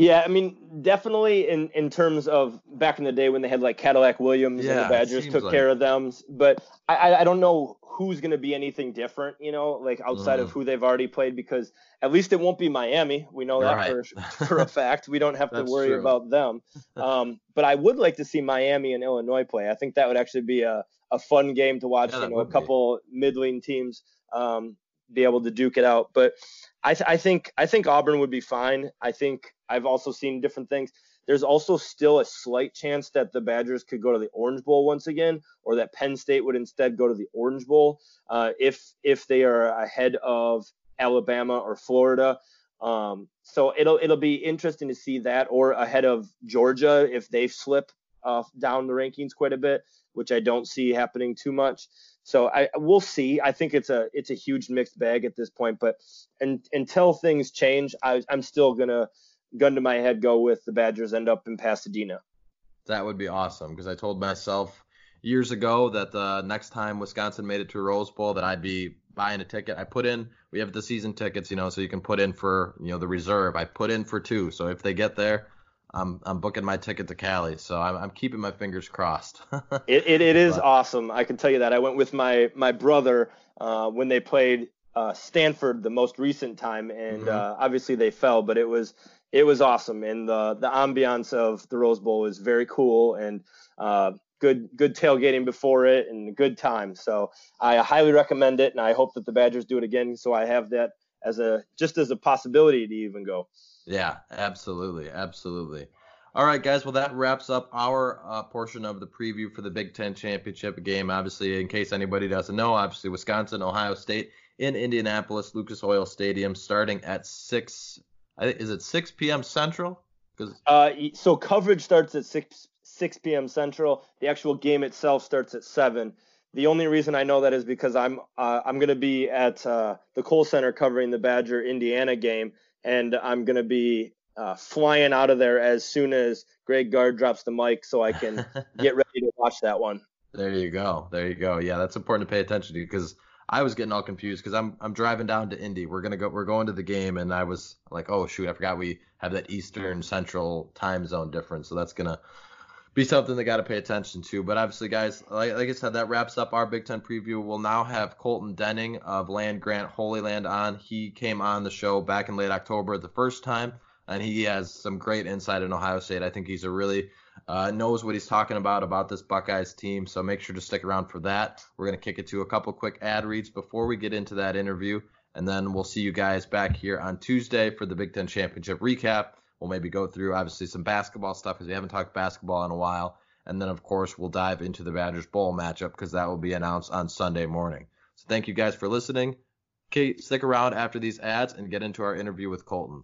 B: Yeah, I mean, definitely in, in terms of back in the day when they had like Cadillac Williams yeah, and the Badgers took like... care of them. But I, I don't know who's going to be anything different, you know, like outside mm. of who they've already played, because at least it won't be Miami. We know that right. for, for a fact. We don't have to worry true. about them. Um, but I would like to see Miami and Illinois play. I think that would actually be a, a fun game to watch. Yeah, you know, a couple be. middling teams um, be able to duke it out. But I, th- I think I think Auburn would be fine. I think I've also seen different things. There's also still a slight chance that the Badgers could go to the Orange Bowl once again, or that Penn State would instead go to the Orange Bowl uh, if if they are ahead of Alabama or Florida. Um, so it'll it'll be interesting to see that, or ahead of Georgia if they slip uh, down the rankings quite a bit, which I don't see happening too much. So I we'll see. I think it's a it's a huge mixed bag at this point, but and, until things change, I, I'm still gonna gun to my head go with the Badgers end up in Pasadena.
A: That would be awesome because I told myself years ago that the next time Wisconsin made it to a Rose Bowl that I'd be buying a ticket. I put in we have the season tickets, you know, so you can put in for you know the reserve. I put in for two, so if they get there, I'm I'm booking my ticket to Cali. So I'm I'm keeping my fingers crossed.
B: it, it, it is but. awesome. I can tell you that. I went with my my brother uh, when they played uh, Stanford the most recent time, and mm-hmm. uh, obviously they fell, but it was it was awesome, and the the ambiance of the Rose Bowl was very cool, and uh, good good tailgating before it and a good time. So I highly recommend it, and I hope that the Badgers do it again. So I have that as a just as a possibility to even go.
A: Yeah, absolutely, absolutely. All right, guys. Well, that wraps up our uh, portion of the preview for the Big Ten championship game. Obviously, in case anybody doesn't know, obviously Wisconsin, Ohio State in Indianapolis, Lucas Oil Stadium, starting at six. Is it 6 p.m. Central?
B: Uh, so coverage starts at 6 6 p.m. Central. The actual game itself starts at 7. The only reason I know that is because I'm uh, I'm going to be at uh, the Kohl Center covering the Badger Indiana game, and I'm going to be uh, flying out of there as soon as Greg Gard drops the mic, so I can get ready to watch that one.
A: There you go. There you go. Yeah, that's important to pay attention to because I was getting all confused because I'm I'm driving down to Indy. We're gonna go. We're going to the game, and I was like, oh shoot, I forgot we have that Eastern Central time zone difference, so that's gonna be something they got to pay attention to. But obviously, guys, like, like, I said, that wraps up our Big Ten preview. We'll now have Colton Denning of Land Grant Holy Land on. He came on the show back in late October the first time, and he has some great insight in Ohio State. I think he's a really uh, knows what he's talking about about this Buckeyes team. So make sure to stick around for that. We're gonna kick it to a couple quick ad reads before we get into that interview, and then we'll see you guys back here on Tuesday for the Big Ten championship recap. We'll maybe go through obviously some basketball stuff because we haven't talked basketball in a while. And then, of course, we'll dive into the Badgers Bowl matchup because that will be announced on Sunday morning. So thank you guys for listening. Kate, stick around after these ads and get into our interview with Colton.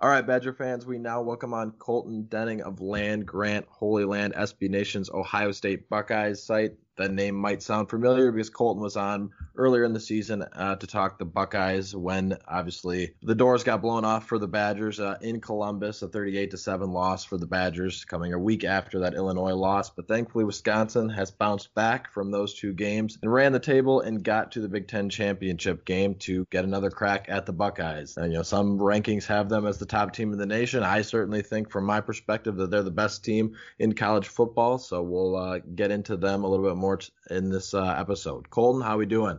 A: All right, Badger fans, we now welcome on Colton Denning of Land Grant Holy Land, SB Nation's Ohio State Buckeyes site that name might sound familiar because Colton was on earlier in the season uh, to talk the Buckeyes when obviously the doors got blown off for the Badgers uh, in Columbus, a 38 to 7 loss for the Badgers coming a week after that Illinois loss. But thankfully, Wisconsin has bounced back from those two games and ran the table and got to the Big Ten championship game to get another crack at the Buckeyes. And, you know, some rankings have them as the top team in the nation. I certainly think, from my perspective, that they're the best team in college football. So we'll uh, get into them a little bit more t- in this uh, episode. Colton, how we doing?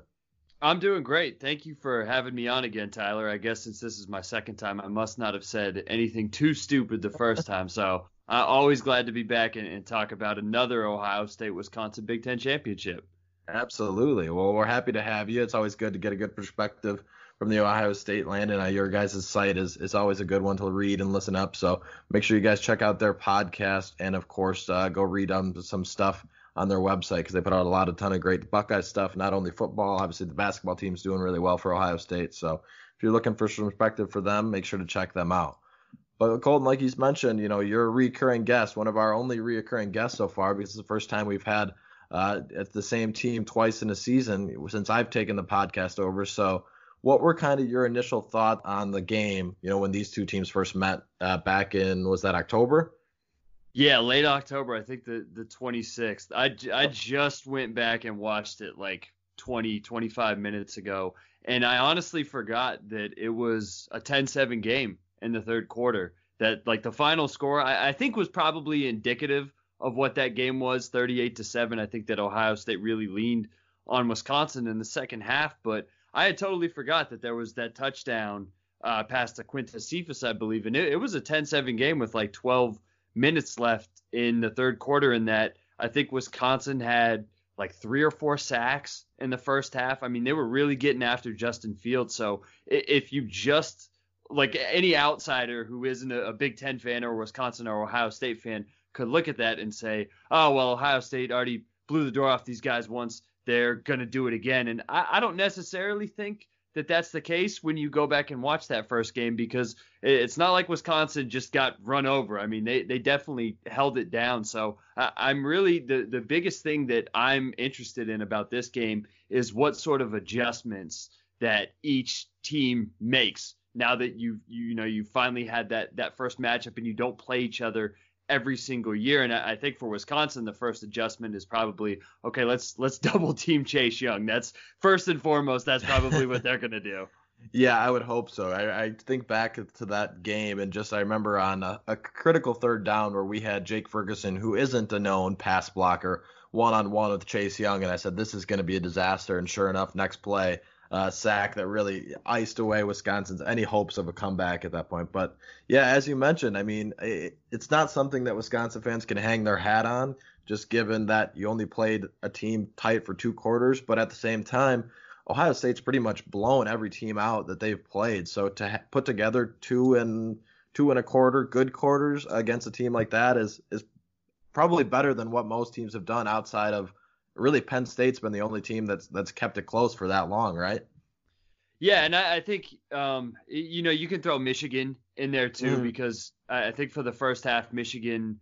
C: I'm doing great. Thank you for having me on again, Tyler. I guess since this is my second time, I must not have said anything too stupid the first time. So I'm always glad to be back and, and talk about another Ohio State Wisconsin Big Ten championship.
A: Absolutely. Well, we're happy to have you. It's always good to get a good perspective from the Ohio State land, and uh, your guys' site is is always a good one to read and listen up. So make sure you guys check out their podcast, and of course, uh, go read um, some stuff on their website because they put out a lot of ton of great Buckeye stuff. Not only football, obviously the basketball team's doing really well for Ohio State. So if you're looking for some perspective for them, make sure to check them out. But Colton, like he's mentioned, you know, you're a recurring guest, one of our only reoccurring guests so far because it's the first time we've had uh, at the same team twice in a season since I've taken the podcast over. So what were kind of your initial thought on the game, you know, when these two teams first met uh, back in, was that October?
C: Yeah, late October. I think the the 26th. I I just went back and watched it like 20 25 minutes ago, and I honestly forgot that it was a 10-7 game in the third quarter. That like the final score, I, I think was probably indicative of what that game was, 38 to seven. I think that Ohio State really leaned on Wisconsin in the second half, but I had totally forgot that there was that touchdown uh, past to Quintez Cephus, I believe, and it, it was a 10-7 game with like 12 minutes left in the third quarter in that I think Wisconsin had like three or four sacks in the first half. I mean, they were really getting after Justin Fields. So if you just like any outsider who isn't a, Big Ten fan or Wisconsin or Ohio State fan could look at that and say, oh well, Ohio State already blew the door off these guys once. They're gonna do it again. And I, I don't necessarily think that that's the case when you go back and watch that first game because it's not like Wisconsin just got run over. I mean, they, they definitely held it down. So I, am really the, the biggest thing that I'm interested in about this game is what sort of adjustments that each team makes now that you you know you finally had that that first matchup and you don't play each other every single year. And I think for Wisconsin, the first adjustment is probably okay. Let's let's double team Chase Young. That's first and foremost. That's probably what they're gonna do.
A: Yeah, I would hope so. I, I, think back to that game and just I remember on a, a critical third down where we had Jake Ferguson, who isn't a known pass blocker, one on one with Chase Young, and I said this is going to be a disaster. And sure enough, next play, uh, sack that really iced away Wisconsin's any hopes of a comeback at that point. But yeah, as you mentioned, I mean, it, it's not something that Wisconsin fans can hang their hat on, just given that you only played a team tight for two quarters. But at the same time, Ohio State's pretty much blown every team out that they've played. So to ha- put together two and two and a quarter good quarters against a team like that is is probably better than what most teams have done outside of really Penn State's been the only team that's that's kept it close for that long, right?
C: Yeah, and I, I think um, you know you can throw Michigan in there too mm. because I think for the first half Michigan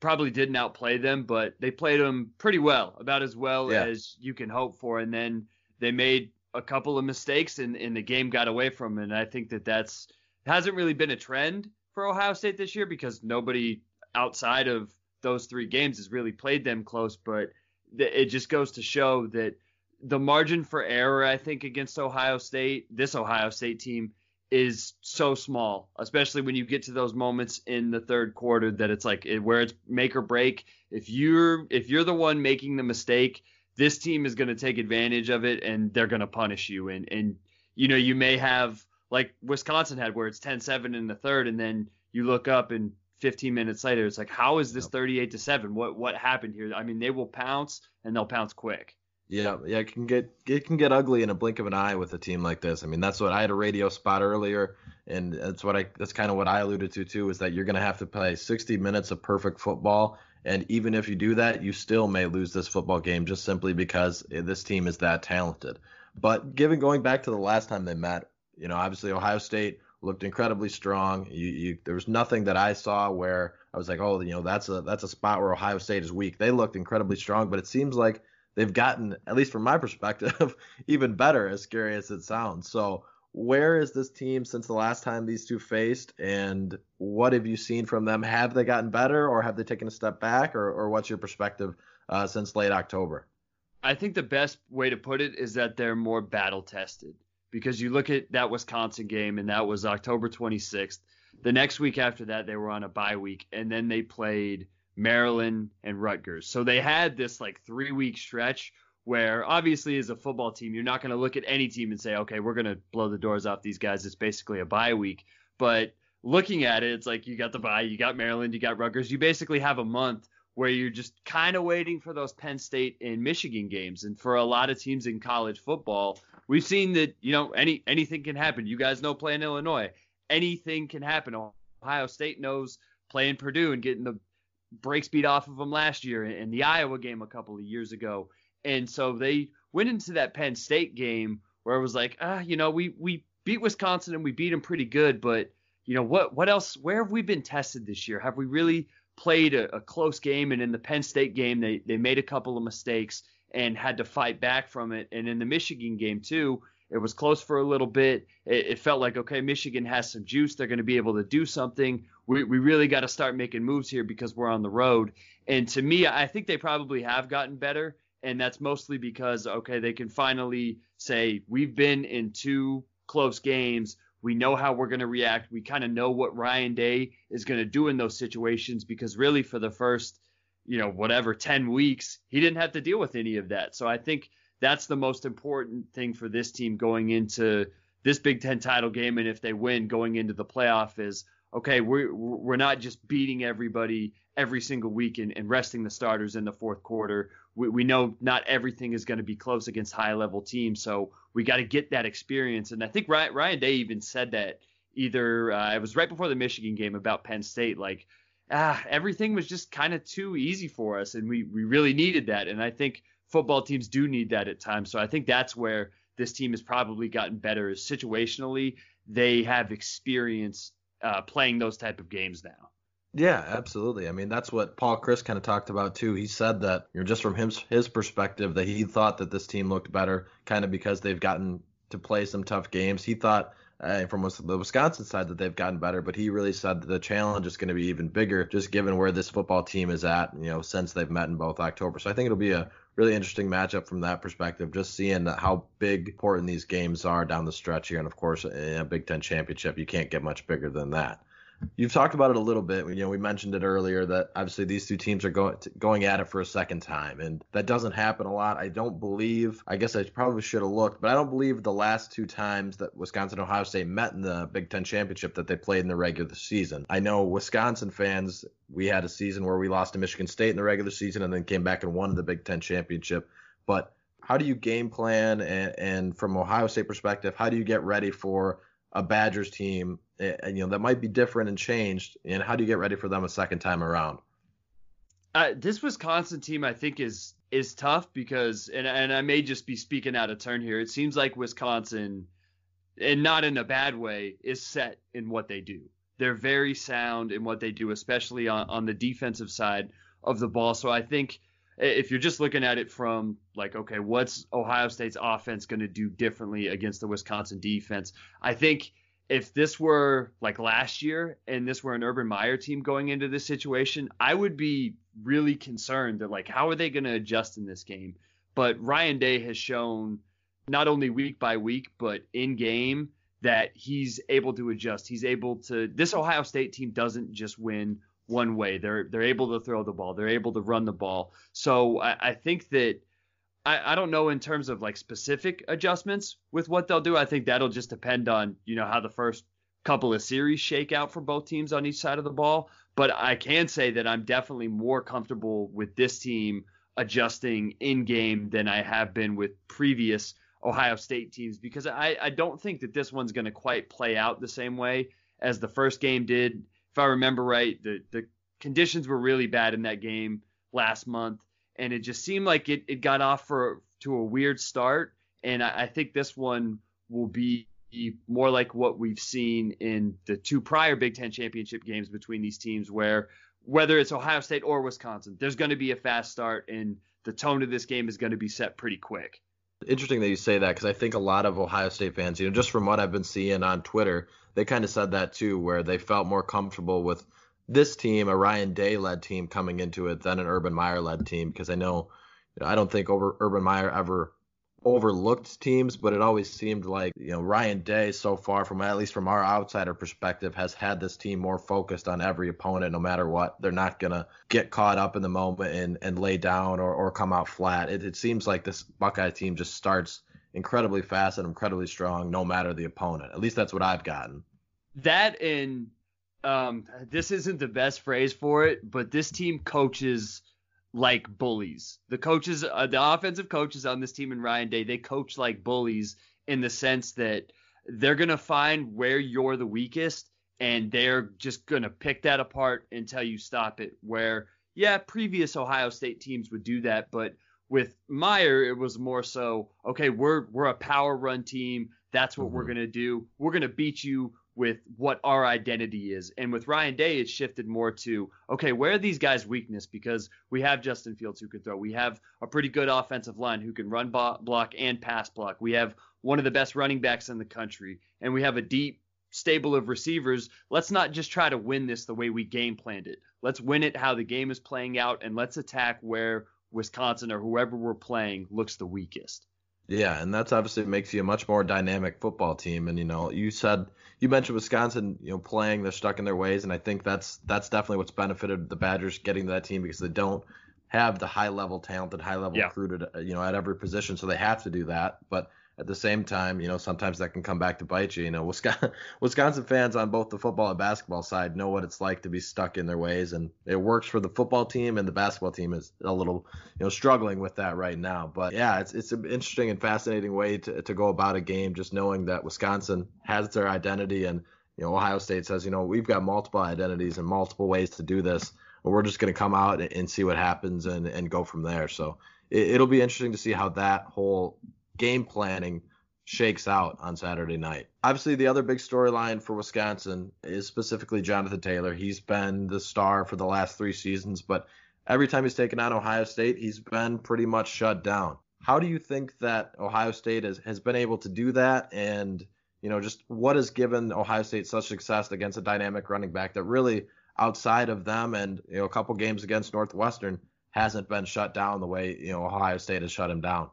C: probably didn't outplay them, but they played them pretty well, about as well yeah. as you can hope for, and then they made a couple of mistakes and, and the game got away from them. And I think that that's hasn't really been a trend for Ohio State this year because nobody outside of those three games has really played them close, but it just goes to show that the margin for error, I think, against Ohio State, this Ohio State team, is so small, especially when you get to those moments in the third quarter that it's like where it's make or break. If you're if you're the one making the mistake, this team is going to take advantage of it and they're going to punish you. And and you know you may have like Wisconsin had where it's 10-7 in the third, and then you look up and 15 minutes later, it's like, how is this 38 to seven? What what happened here? I mean, they will pounce and they'll pounce quick.
A: Yeah, yeah, it can get it can get ugly in a blink of an eye with a team like this. I mean, that's what I had a radio spot earlier, and that's what I that's kind of what I alluded to too, is that you're gonna have to play 60 minutes of perfect football, and even if you do that, you still may lose this football game just simply because this team is that talented. But given going back to the last time they met, you know, obviously Ohio State looked incredibly strong. You, you, there was nothing that I saw where I was like, oh, you know, that's a that's a spot where Ohio State is weak. They looked incredibly strong, but it seems like they've gotten, at least from my perspective, even better. As scary as it sounds. So, where is this team since the last time these two faced, and what have you seen from them? Have they gotten better, or have they taken a step back, or, or what's your perspective uh, since late October?
C: I think the best way to put it is that they're more battle tested because you look at that Wisconsin game and that was October 26th. The next week after that, they were on a bye week and then they played Maryland and Rutgers. So they had this like three week stretch where obviously as a football team, you're not going to look at any team and say, okay, we're going to blow the doors off these guys. It's basically a bye week. But looking at it, it's like you got the bye, you got Maryland, you got Rutgers. You basically have a month where you're just kind of waiting for those Penn State and Michigan games. And for a lot of teams in college football, we've seen that you know any anything can happen. You guys know playing Illinois, anything can happen. Ohio State knows playing Purdue and getting the break speed off of them last year in the Iowa game a couple of years ago. And so they went into that Penn State game where it was like, ah, you know, we we beat Wisconsin and we beat them pretty good, but you know what what else? Where have we been tested this year? Have we really played a, a close game? And in the Penn State game, they they made a couple of mistakes and had to fight back from it. And in the Michigan game too, it was close for a little bit. It, it felt like okay, Michigan has some juice. They're going to be able to do something. We we really got to start making moves here because we're on the road. And to me, I think they probably have gotten better. And that's mostly because okay, they can finally say we've been in two close games. We know how we're going to react. We kind of know what Ryan Day is going to do in those situations because really for the first you know, whatever, 10 weeks, he didn't have to deal with any of that. So I think that's the most important thing for this team going into this Big Ten title game. And if they win going into the playoff is, okay, we're we're not just beating everybody every single week and, and resting the starters in the fourth quarter. We, we know not everything is going to be close against high level teams, so we got to get that experience. And I think Ryan, Ryan Day even said that either uh, it was right before the Michigan game about Penn State, like ah, everything was just kind of too easy for us, and we we really needed that. And I think football teams do need that at times. So I think that's where this team has probably gotten better is situationally. They have experience uh, playing those type of games now.
A: Yeah, absolutely. I mean, that's what Paul Chryst kind of talked about too. He said that, you know, just from his his perspective, that he thought that this team looked better, kind of because they've gotten to play some tough games. He thought uh, from the Wisconsin side that they've gotten better, but he really said the challenge is going to be even bigger, just given where this football team is at, you know, since they've met in both October. So I think it'll be a really interesting matchup from that perspective, just seeing how big important these games are down the stretch here. And of course, in a Big Ten championship, you can't get much bigger than that. You've talked about it a little bit. You know, we mentioned it earlier that obviously these two teams are going going at it for a second time, and that doesn't happen a lot. I don't believe. I guess I probably should have looked, but I don't believe the last two times that Wisconsin Ohio State met in the Big Ten championship that they played in the regular season. I know Wisconsin fans. We had a season where we lost to Michigan State in the regular season and then came back and won the Big Ten championship. But how do you game plan and, and from Ohio State perspective, how do you get ready for a Badgers team, and, eh, you know that might be different and changed. And how do you get ready for them a second time around?
C: Uh, this Wisconsin team, I think, is is tough because, and and I may just be speaking out of turn here. It seems like Wisconsin, and not in a bad way, is set in what they do. They're very sound in what they do, especially on, on the defensive side of the ball. So I think if you're just looking at it from like, okay, what's Ohio State's offense going to do differently against the Wisconsin defense? I think if this were like last year and this were an Urban Meyer team going into this situation, I would be really concerned that like, how are they going to adjust in this game? But Ryan Day has shown not only week by week, but in game that he's able to adjust. He's able to. This Ohio State team doesn't just win one way. They're they're able to throw the ball. They're able to run the ball. So I, I think that I, I don't know in terms of like specific adjustments with what they'll do. I think that'll just depend on you know how the first couple of series shake out for both teams on each side of the ball. But I can say that I'm definitely more comfortable with this team adjusting in game than I have been with previous Ohio State teams because I, I don't think that this one's going to quite play out the same way as the first game did if I remember right, the the conditions were really bad in that game last month, and it just seemed like it, it got off for to a weird start. And I, I think this one will be more like what we've seen in the two prior Big Ten championship games between these teams, where whether it's Ohio State or Wisconsin, there's going to be a fast start, and the tone of this game is going to be set pretty quick.
A: Interesting that you say that because I think a lot of Ohio State fans, you know, just from what I've been seeing on Twitter, they kind of said that too, where they felt more comfortable with this team, a Ryan Day led team coming into it, than an Urban Meyer led team. Because I know, you know, I don't think over Urban Meyer ever overlooked teams, but it always seemed like you know Ryan Day so far from at least from our outsider perspective has had this team more focused on every opponent no matter what. They're not gonna get caught up in the moment and, and lay down or, or come out flat. It, it seems like this Buckeye team just starts incredibly fast and incredibly strong no matter the opponent. At least that's what I've gotten.
C: That and um, this isn't the best phrase for it, but this team coaches like bullies. The coaches, uh, the offensive coaches on this team in Ryan Day, they coach like bullies in the sense that they're gonna find where you're the weakest and they're just gonna pick that apart until you stop it. Where yeah, previous Ohio State teams would do that, but with Meyer, it was more so, okay, we're we're a power run team. That's what mm-hmm. we're gonna do. We're gonna beat you with what our identity is. And with Ryan Day, it shifted more to, okay, where are these guys' weakness? Because we have Justin Fields who can throw. We have a pretty good offensive line who can run block and pass block. We have one of the best running backs in the country, and we have a deep stable of receivers. Let's not just try to win this the way we game planned it. Let's win it how the game is playing out, and let's attack where Wisconsin or whoever we're playing looks the weakest.
A: Yeah, and that's obviously makes you a much more dynamic football team. And you know, you said you mentioned Wisconsin, you know, playing they're stuck in their ways, and I think that's that's definitely what's benefited the Badgers getting to that team because they don't have the high level talented, high level yeah. recruited, uh, you know, at every position, so they have to do that. But at the same time, you know, sometimes that can come back to bite you. You know, Wisconsin, Wisconsin fans on both the football and basketball side know what it's like to be stuck in their ways, and it works for the football team, and the basketball team is a little, you know, struggling with that right now. But yeah, it's it's an interesting and fascinating way to to go about a game, just knowing that Wisconsin has their identity, and you know, Ohio State says, you know, we've got multiple identities and multiple ways to do this, but we're just going to come out and see what happens and and go from there. So it, it'll be interesting to see how that whole game planning shakes out on Saturday night. Obviously, the other big storyline for Wisconsin is specifically Jonathan Taylor. He's been the star for the last three seasons, but every time he's taken on Ohio State, he's been pretty much shut down. How do you think that Ohio State has, has been able to do that? And, you know, just what has given Ohio State such success against a dynamic running back that really, outside of them and, you know, a couple games against Northwestern, hasn't been shut down the way, you know, Ohio State has shut him down?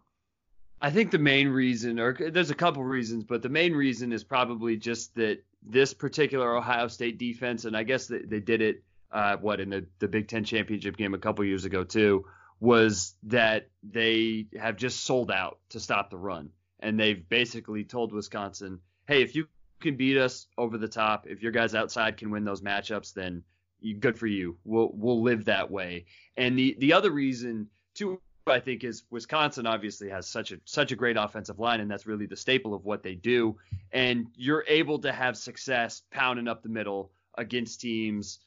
C: I think the main reason, or there's a couple reasons, but the main reason is probably just that this particular Ohio State defense, and I guess they, they did it, uh, what in the, the Big Ten championship game a couple years ago too, was that they have just sold out to stop the run, and they've basically told Wisconsin, hey, if you can beat us over the top, if your guys outside can win those matchups, then good for you. We'll we'll live that way. And the the other reason too I think is Wisconsin obviously has such a such a great offensive line, and that's really the staple of what they do. And you're able to have success pounding up the middle against teams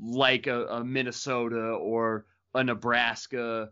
C: like a, a Minnesota or a Nebraska,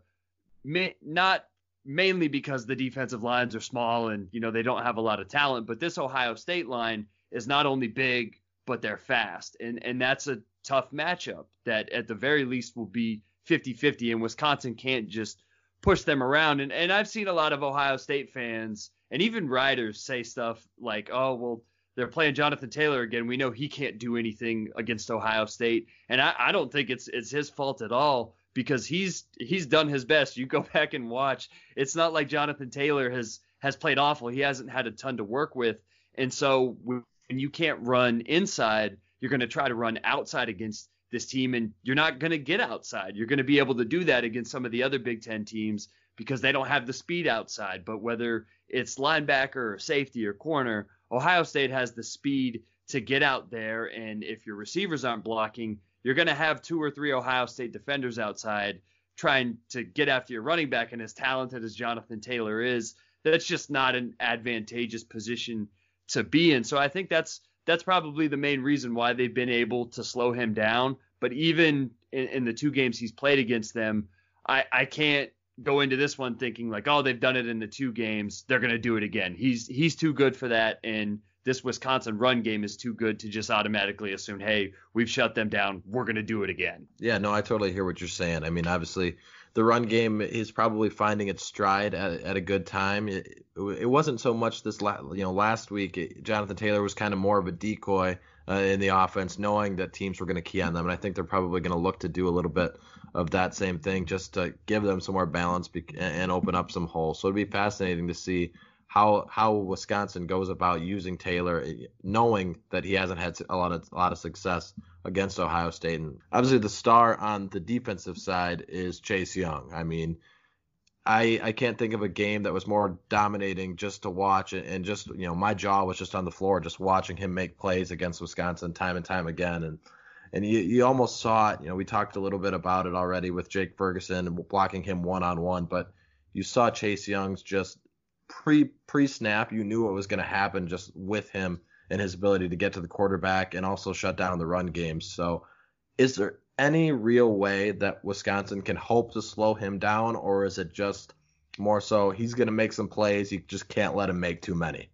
C: not mainly because the defensive lines are small and you know they don't have a lot of talent, but this Ohio State line is not only big but they're fast, and and that's a tough matchup that at the very least will be 50-50, and Wisconsin can't just push them around. And and I've seen a lot of Ohio State fans and even writers say stuff like, "Oh, well, they're playing Jonathan Taylor again. We know he can't do anything against Ohio State." And I, I don't think it's it's his fault at all because he's he's done his best. You go back and watch. It's not like Jonathan Taylor has has played awful. He hasn't had a ton to work with. And so when you can't run inside, you're going to try to run outside against this team, and you're not going to get outside. You're going to be able to do that against some of the other Big Ten teams because they don't have the speed outside. But whether it's linebacker or safety or corner, Ohio State has the speed to get out there. And if your receivers aren't blocking, you're going to have two or three Ohio State defenders outside trying to get after your running back. And as talented as Jonathan Taylor is, that's just not an advantageous position to be in. So I think that's that's probably the main reason why they've been able to slow him down. But even in, in the two games he's played against them, I, I can't go into this one thinking like, oh, they've done it in the two games, they're gonna do it again. He's he's too good for that, and this Wisconsin run game is too good to just automatically assume, hey, we've shut them down, we're gonna do it again.
A: Yeah, no, I totally hear what you're saying. I mean, obviously the run game is probably finding its stride at, at a good time. It, it wasn't so much this, la- you know, last week. It, Jonathan Taylor was kind of more of a decoy uh, in the offense, knowing that teams were going to key on them, and I think they're probably going to look to do a little bit of that same thing just to give them some more balance be- and open up some holes. So it'd be fascinating to see how how Wisconsin goes about using Taylor, eh, knowing that he hasn't had a lot of a lot of success against Ohio State. And obviously, the star on the defensive side is Chase Young. I mean, I I can't think of a game that was more dominating just to watch and just you know my jaw was just on the floor just watching him make plays against Wisconsin time and time again. And and you, you almost saw it. You know we talked a little bit about it already with Jake Ferguson blocking him one on one but you saw Chase Young's just pre pre snap you knew what was going to happen just with him and his ability to get to the quarterback and also shut down the run game. So is there any real way that Wisconsin can hope to slow him down, or is it just more so he's going to make some plays, you just can't let him make too many?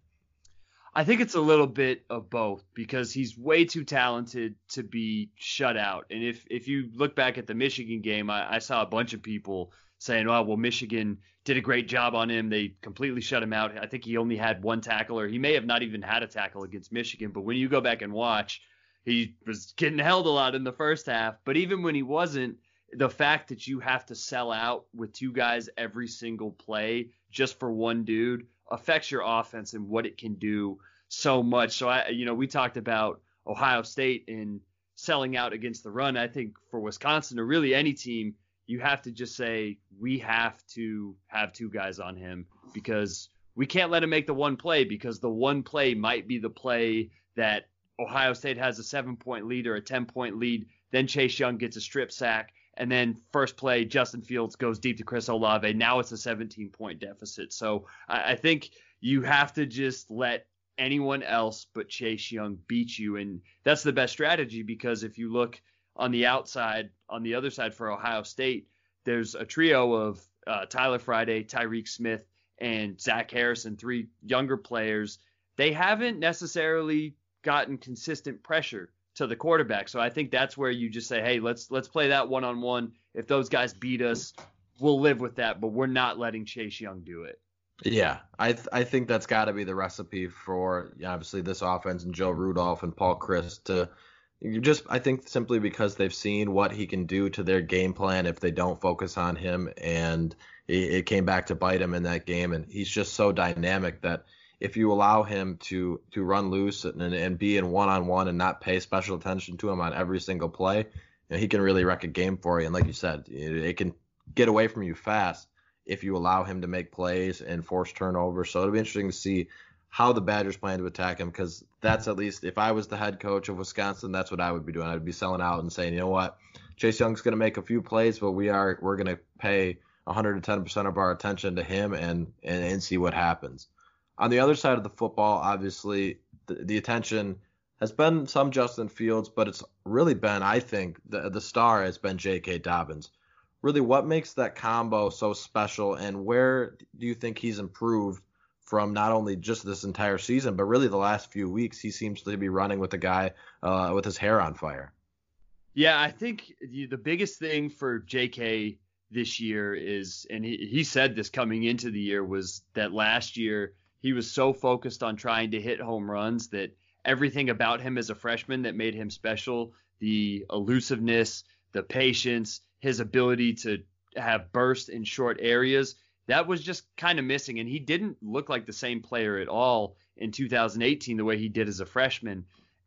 C: I think it's a little bit of both because he's way too talented to be shut out. And if if you look back at the Michigan game, I, I saw a bunch of people saying, "Oh, well, Michigan did a great job on him. They completely shut him out. I think he only had one tackle, or he may have not even had a tackle against Michigan. But when you go back and watch, he was getting held a lot in the first half, but even when he wasn't, the fact that you have to sell out with two guys every single play just for one dude affects your offense and what it can do so much. So I, you know, we talked about Ohio State and selling out against the run. I think for Wisconsin or really any team, you have to just say we have to have two guys on him because we can't let him make the one play because the one play might be the play that Ohio State has a seven point lead or a 10 point lead. Then Chase Young gets a strip sack. And then first play, Justin Fields goes deep to Chris Olave. Now it's a 17 point deficit. So I, I think you have to just let anyone else but Chase Young beat you. And that's the best strategy because if you look on the outside, on the other side for Ohio State, there's a trio of uh, Tyler Friday, Tyreke Smith, and Zach Harrison, three younger players. They haven't necessarily gotten consistent pressure to the quarterback. So I think that's where you just say, hey, let's let's play that one on one. If those guys beat us, we'll live with that, but we're not letting Chase Young do it.
A: Yeah, I th- I think that's got to be the recipe for obviously this offense and Joe Rudolph and Paul Chryst to just I think simply because they've seen what he can do to their game plan if they don't focus on him and it, it came back to bite him in that game and he's just so dynamic that if you allow him to to run loose and, and be in one on one and not pay special attention to him on every single play, you know, he can really wreck a game for you. And like you said, it, it can get away from you fast if you allow him to make plays and force turnovers. So it'll be interesting to see how the Badgers plan to attack him because that's at least if I was the head coach of Wisconsin, that's what I would be doing. I'd be selling out and saying, you know what, Chase Young's going to make a few plays, but we are we're going to pay 110% of our attention to him and, and and see what happens. On the other side of the football, obviously the, the attention has been some Justin Fields, but it's really been, I think, the the star has been J.K. Dobbins. Really, what makes that combo so special, and where do you think he's improved? from not only just this entire season, but really the last few weeks. He seems to be running with the guy uh, with his hair on fire.
C: Yeah, I think the biggest thing for J.K. this year is, and he, he said this coming into the year, was that last year he was so focused on trying to hit home runs that everything about him as a freshman that made him special the elusiveness, the patience, his ability to have burst in short areas that was just kind of missing. And he didn't look like the same player at all in 2018 the way he did as a freshman.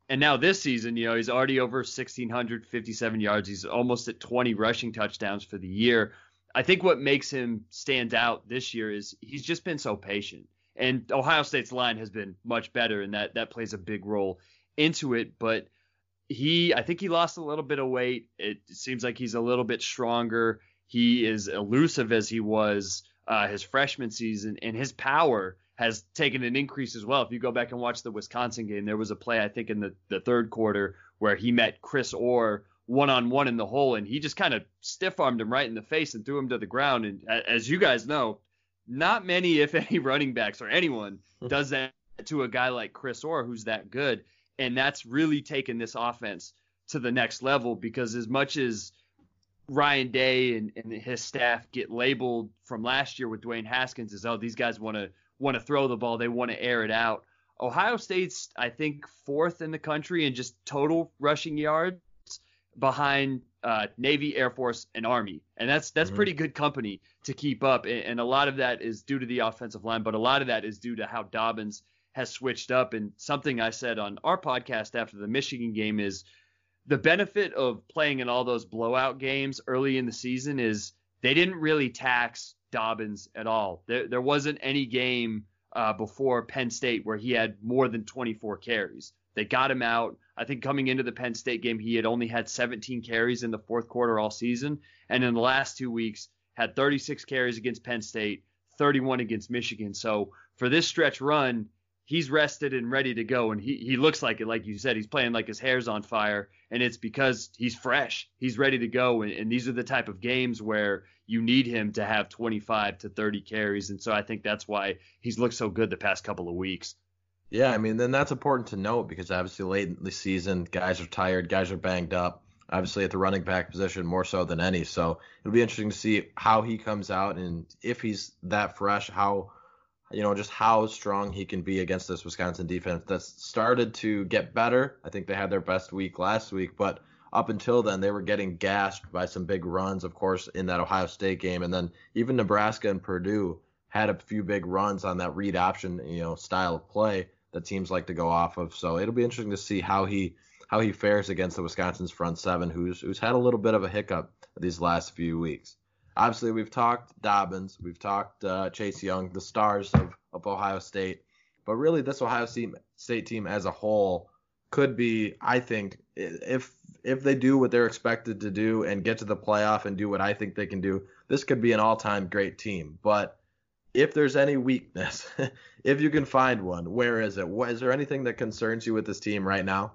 C: And now this season, you know, he's already over 1,657 yards. He's almost at 20 rushing touchdowns for the year. I think what makes him stand out this year is he's just been so patient. And Ohio State's line has been much better, and that that plays a big role into it. But he, I think he lost a little bit of weight. It seems like he's a little bit stronger. He is elusive as he was uh, his freshman season, and his power has taken an increase as well. If you go back and watch the Wisconsin game, there was a play I think in the, the third quarter where he met Chris Orr one on one in the hole, and he just kind of stiff armed him right in the face and threw him to the ground. And as you guys know, not many, if any, running backs or anyone hmm. does that to a guy like Chris Orr who's that good. And that's really taken this offense to the next level because as much as Ryan Day and, and his staff get labeled from last year with Dwayne Haskins as oh these guys want to want to throw the ball they want to air it out. Ohio State's I think fourth in the country in just total rushing yards behind uh, Navy, Air Force, and Army, and that's that's mm-hmm. pretty good company to keep up. And, and a lot of that is due to the offensive line, but a lot of that is due to how Dobbins has switched up. And something I said on our podcast after the Michigan game is the benefit of playing in all those blowout games early in the season is they didn't really tax Dobbins at all. There, there wasn't any game uh, before Penn State where he had more than 24 carries. They got him out. I think coming into the Penn State game, he had only had 17 carries in the fourth quarter all season. And in the last two weeks, had 36 carries against Penn State, 31 against Michigan. So for this stretch run, he's rested and ready to go. And he, he looks like it, like you said, he's playing like his hair's on fire. And it's because he's fresh, he's ready to go. And, and these are the type of games where you need him to have 25 to 30 carries. And so I think that's why he's looked so good the past couple of weeks.
A: Yeah, I mean, then that's important to note because obviously late in the season, guys are tired, guys are banged up. Obviously, at the running back position, more so than any. So it'll be interesting to see how he comes out and if he's that fresh, how you know, just how strong he can be against this Wisconsin defense that's started to get better. I think they had their best week last week, but up until then, they were getting gashed by some big runs, of course, in that Ohio State game. And then even Nebraska and Purdue had a few big runs on that read option, you know, style of play that teams like to go off of. So it'll be interesting to see how he how he fares against the Wisconsin's front seven, who's who's had a little bit of a hiccup these last few weeks. obviously we've talked Dobbins, we've talked uh, Chase Young, the stars of, of Ohio State, but really this Ohio State team as a whole could be, I think, if if they do what they're expected to do and get to the playoff and do what I think they can do, this could be an all-time great team. But if there's any weakness, if you can find one, where is it? What, is there anything that concerns you with this team right now?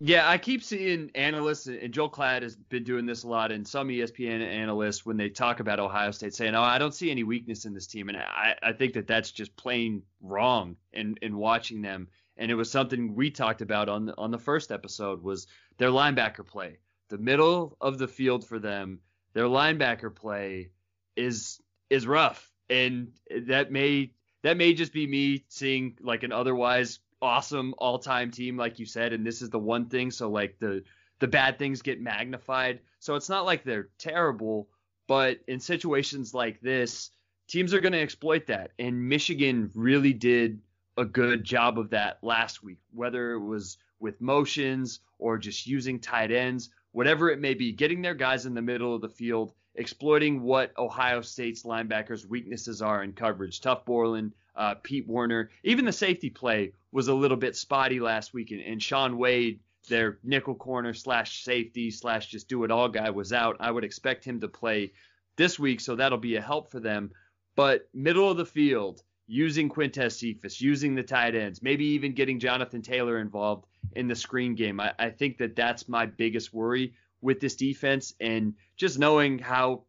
C: Yeah, I keep seeing analysts, and Joel Klatt has been doing this a lot, and some ESPN analysts, when they talk about Ohio State, saying, "Oh, I don't see any weakness in this team," and I, I think that that's just plain wrong. In in watching them, and it was something we talked about on on the first episode was their linebacker play. The middle of the field for them, their linebacker play is is rough, and that may that may just be me seeing like an otherwise awesome all-time team like you said and this is the one thing. So like the the bad things get magnified. So it's not like they're terrible but in situations like this teams are going to exploit that. And Michigan really did a good job of that last week whether it was with motions or just using tight ends whatever it may be getting their guys in the middle of the field exploiting what Ohio State's linebackers weaknesses are in coverage Tuf Borland uh, Pete Werner, Even the safety play was a little bit spotty last week, and, and Shaun Wade, their nickel corner slash safety slash just do it all guy, was out. I would expect him to play this week, so that'll be a help for them. But middle of the field, using Quintez Cephus, using the tight ends, maybe even getting Jonathan Taylor involved in the screen game. I, I think that that's my biggest worry with this defense, and just knowing how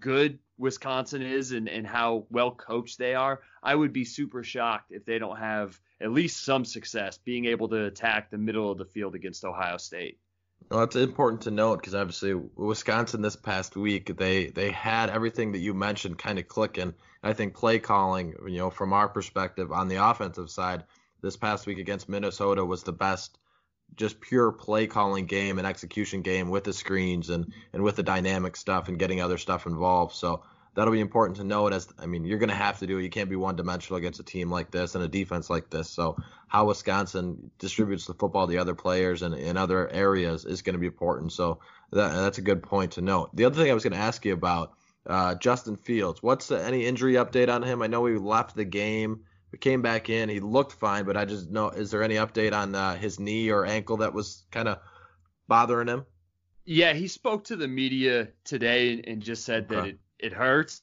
C: good Wisconsin is and, and how well coached they are, I would be super shocked if they don't have at least some success being able to attack the middle of the field against Ohio State.
A: Well, it's important to note because obviously Wisconsin this past week they they had everything that you mentioned kind of clicking. I think play calling, you know, from our perspective on the offensive side, this past week against Minnesota was the best just pure play calling game and execution game with the screens and and with the dynamic stuff and getting other stuff involved. So that'll be important to note as I mean you're going to have to do it. You can't be one dimensional against a team like this and a defense like this. So how Wisconsin distributes the football to the other players and in other areas is going to be important. So that, that's a good point to note. The other thing I was going to ask you about uh, Justin Fields. What's the, any injury update on him? I know he left the game. We came back in. He looked fine, but I just know is there any update on uh, his knee or ankle that was kind of bothering him?
C: Yeah, he spoke to the media today and just said that it it hurts,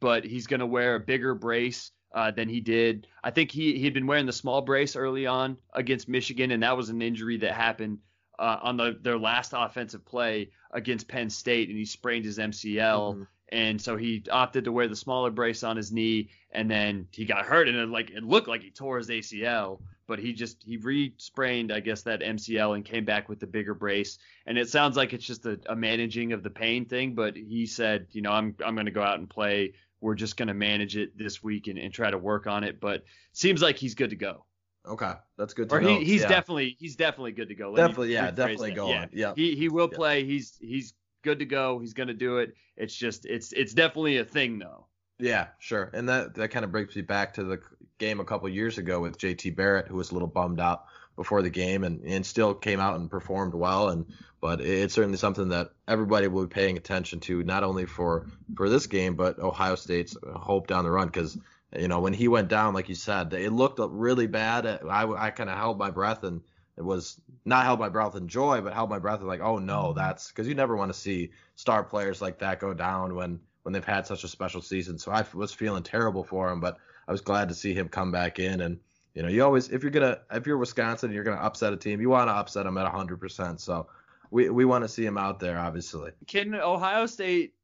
C: but he's going to wear a bigger brace uh, than he did. I think he he had been wearing the small brace early on against Michigan, and that was an injury that happened uh, on the, their last offensive play against Penn State, and he sprained his MCL. Mm-hmm. And so he opted to wear the smaller brace on his knee, and then he got hurt, and it like it looked like he tore his ACL but he just he re-sprained I guess that MCL and came back with the bigger brace. And it sounds like it's just a, a managing of the pain thing, but he said, you know, I'm I'm going to go out and play. We're just going to manage it this week and, and try to work on it. But seems like he's good to go.
A: Okay, that's good to
C: or
A: know.
C: He, he's
A: yeah.
C: definitely he's definitely good to go.
A: Let definitely, yeah, definitely going. Yeah. yeah,
C: he he will yeah. play. He's he's good to go. He's going to do it. It's just it's it's definitely a thing though.
A: Yeah, sure. And that that kind of brings me back to the game a couple years ago with JT Barrett, who was a little bummed out before the game and, and still came out and performed well. And but it's certainly something that everybody will be paying attention to, not only for for this game, but Ohio State's hope down the run. Because you know when he went down, like you said, it looked really bad. I I kind of held my breath and it was not held my breath in joy, but held my breath like, oh no, mm-hmm. that's because you never want to see star players like that go down when when they've had such a special season. So I was feeling terrible for him, but I was glad to see him come back in. And you know, you always if you're gonna if you're Wisconsin, you're gonna upset a team. You want to upset them at 100%. So we we want to see him out there, obviously.
C: Can Ohio State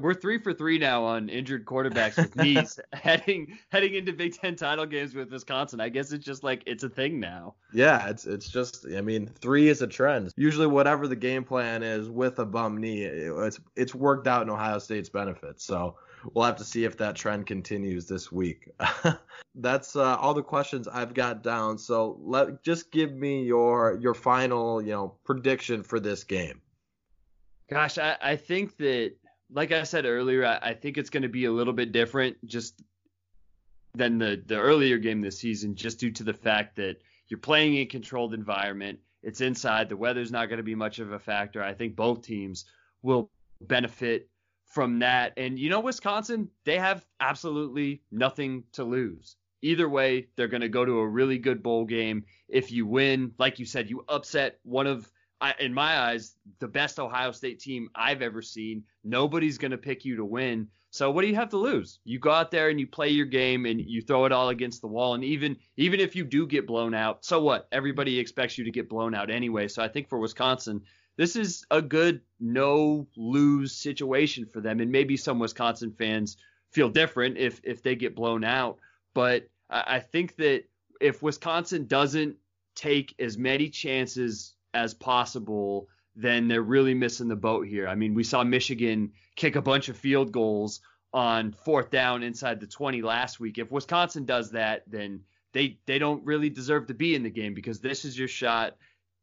C: we're three for three now on injured quarterbacks with knees heading heading into Big Ten title games with Wisconsin. I guess it's just like it's a thing now.
A: Yeah, it's it's just I mean three is a trend. Usually whatever the game plan is with a bum knee, it's it's worked out in Ohio State's benefit. So we'll have to see if that trend continues this week. That's uh, all the questions I've got down. So let just give me your your final you know prediction for this game.
C: Gosh, I, I think that like I said earlier, I, I think it's going to be a little bit different just than the the earlier game this season, just due to the fact that you're playing in a controlled environment. It's inside. The weather's not going to be much of a factor. I think both teams will benefit from that. And you know, Wisconsin, they have absolutely nothing to lose. Either way, they're going to go to a really good bowl game. If you win, like you said, you upset one of, in my eyes, the best Ohio State team I've ever seen. Nobody's going to pick you to win. So what do you have to lose? You go out there and you play your game and you throw it all against the wall. And even even if you do get blown out, so what? Everybody expects you to get blown out anyway. So I think for Wisconsin, this is a good no lose situation for them. And maybe some Wisconsin fans feel different if if they get blown out. But I think that if Wisconsin doesn't take as many chances as possible, then they're really missing the boat here. I mean, we saw Michigan kick a bunch of field goals on fourth down inside the 20 last week. If Wisconsin does that, then they they don't really deserve to be in the game because this is your shot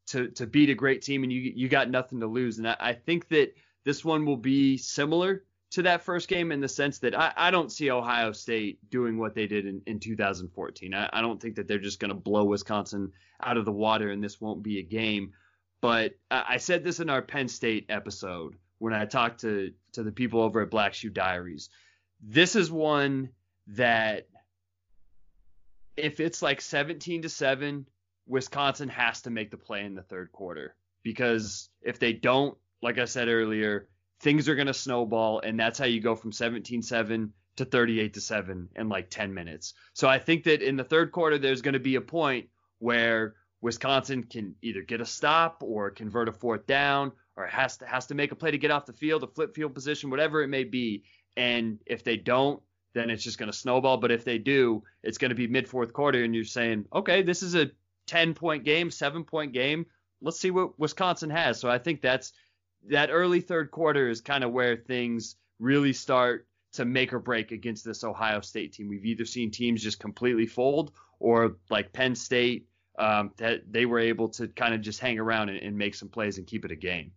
C: to to beat a great team and you you got nothing to lose. And I, I think that this one will be similar to that first game in the sense that I, I don't see Ohio State doing what they did in, in 2014. I, I don't think that they're just going to blow Wisconsin out of the water and this won't be a game. But I, I said this in our Penn State episode when I talked to to the people over at Black Shoe Diaries. This is one that if it's like 17 to 7 Wisconsin has to make the play in the third quarter because if they don't, like I said earlier, things are going to snowball, and that's how you go from 17-7 to 38 7 in like 10 minutes. So I think that in the third quarter, there's going to be a point where Wisconsin can either get a stop or convert a fourth down or has to has to make a play to get off the field, a flip field position, whatever it may be. And if they don't, then it's just going to snowball. But if they do, it's going to be mid fourth quarter, and you're saying, okay, this is a 10 point game, seven point game. Let's see what Wisconsin has. So I think that's that early third quarter is kind of where things really start to make or break against this Ohio State team. We've either seen teams just completely fold or like Penn State, um, that they were able to kind of just hang around and, and make some plays and keep it a game.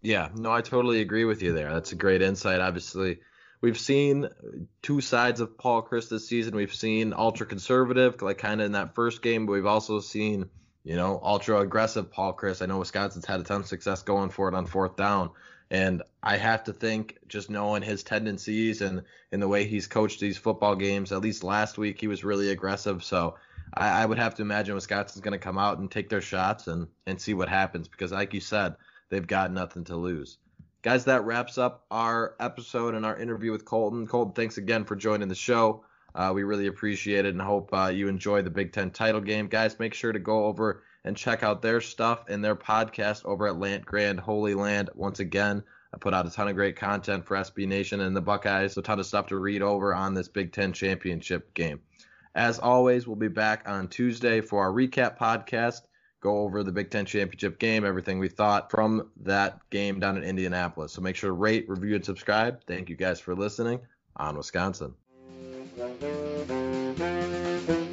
A: Yeah, no, I totally agree with you there. That's a great insight. Obviously, we've seen two sides of Paul Chryst this season. We've seen ultra conservative, like kind of in that first game, but we've also seen, you know, ultra aggressive Paul Chryst. I know Wisconsin's had a ton of success going for it on fourth down. And I have to think, just knowing his tendencies and, and the way he's coached these football games, at least last week he was really aggressive. So I, I would have to imagine Wisconsin's going to come out and take their shots and, and see what happens because, like you said, they've got nothing to lose. Guys, that wraps up our episode and our interview with Colton. Colton, thanks again for joining the show. Uh, we really appreciate it and hope uh, you enjoy the Big Ten title game. Guys, make sure to go over and check out their stuff and their podcast over at Land Grant Holy Land. Once again, I put out a ton of great content for SB Nation and the Buckeyes, so a ton of stuff to read over on this Big Ten championship game. As always, we'll be back on Tuesday for our recap podcast go over the Big Ten championship game, everything we thought from that game down in Indianapolis. So make sure to rate, review, and subscribe. Thank you guys for listening on Wisconsin. Thank you.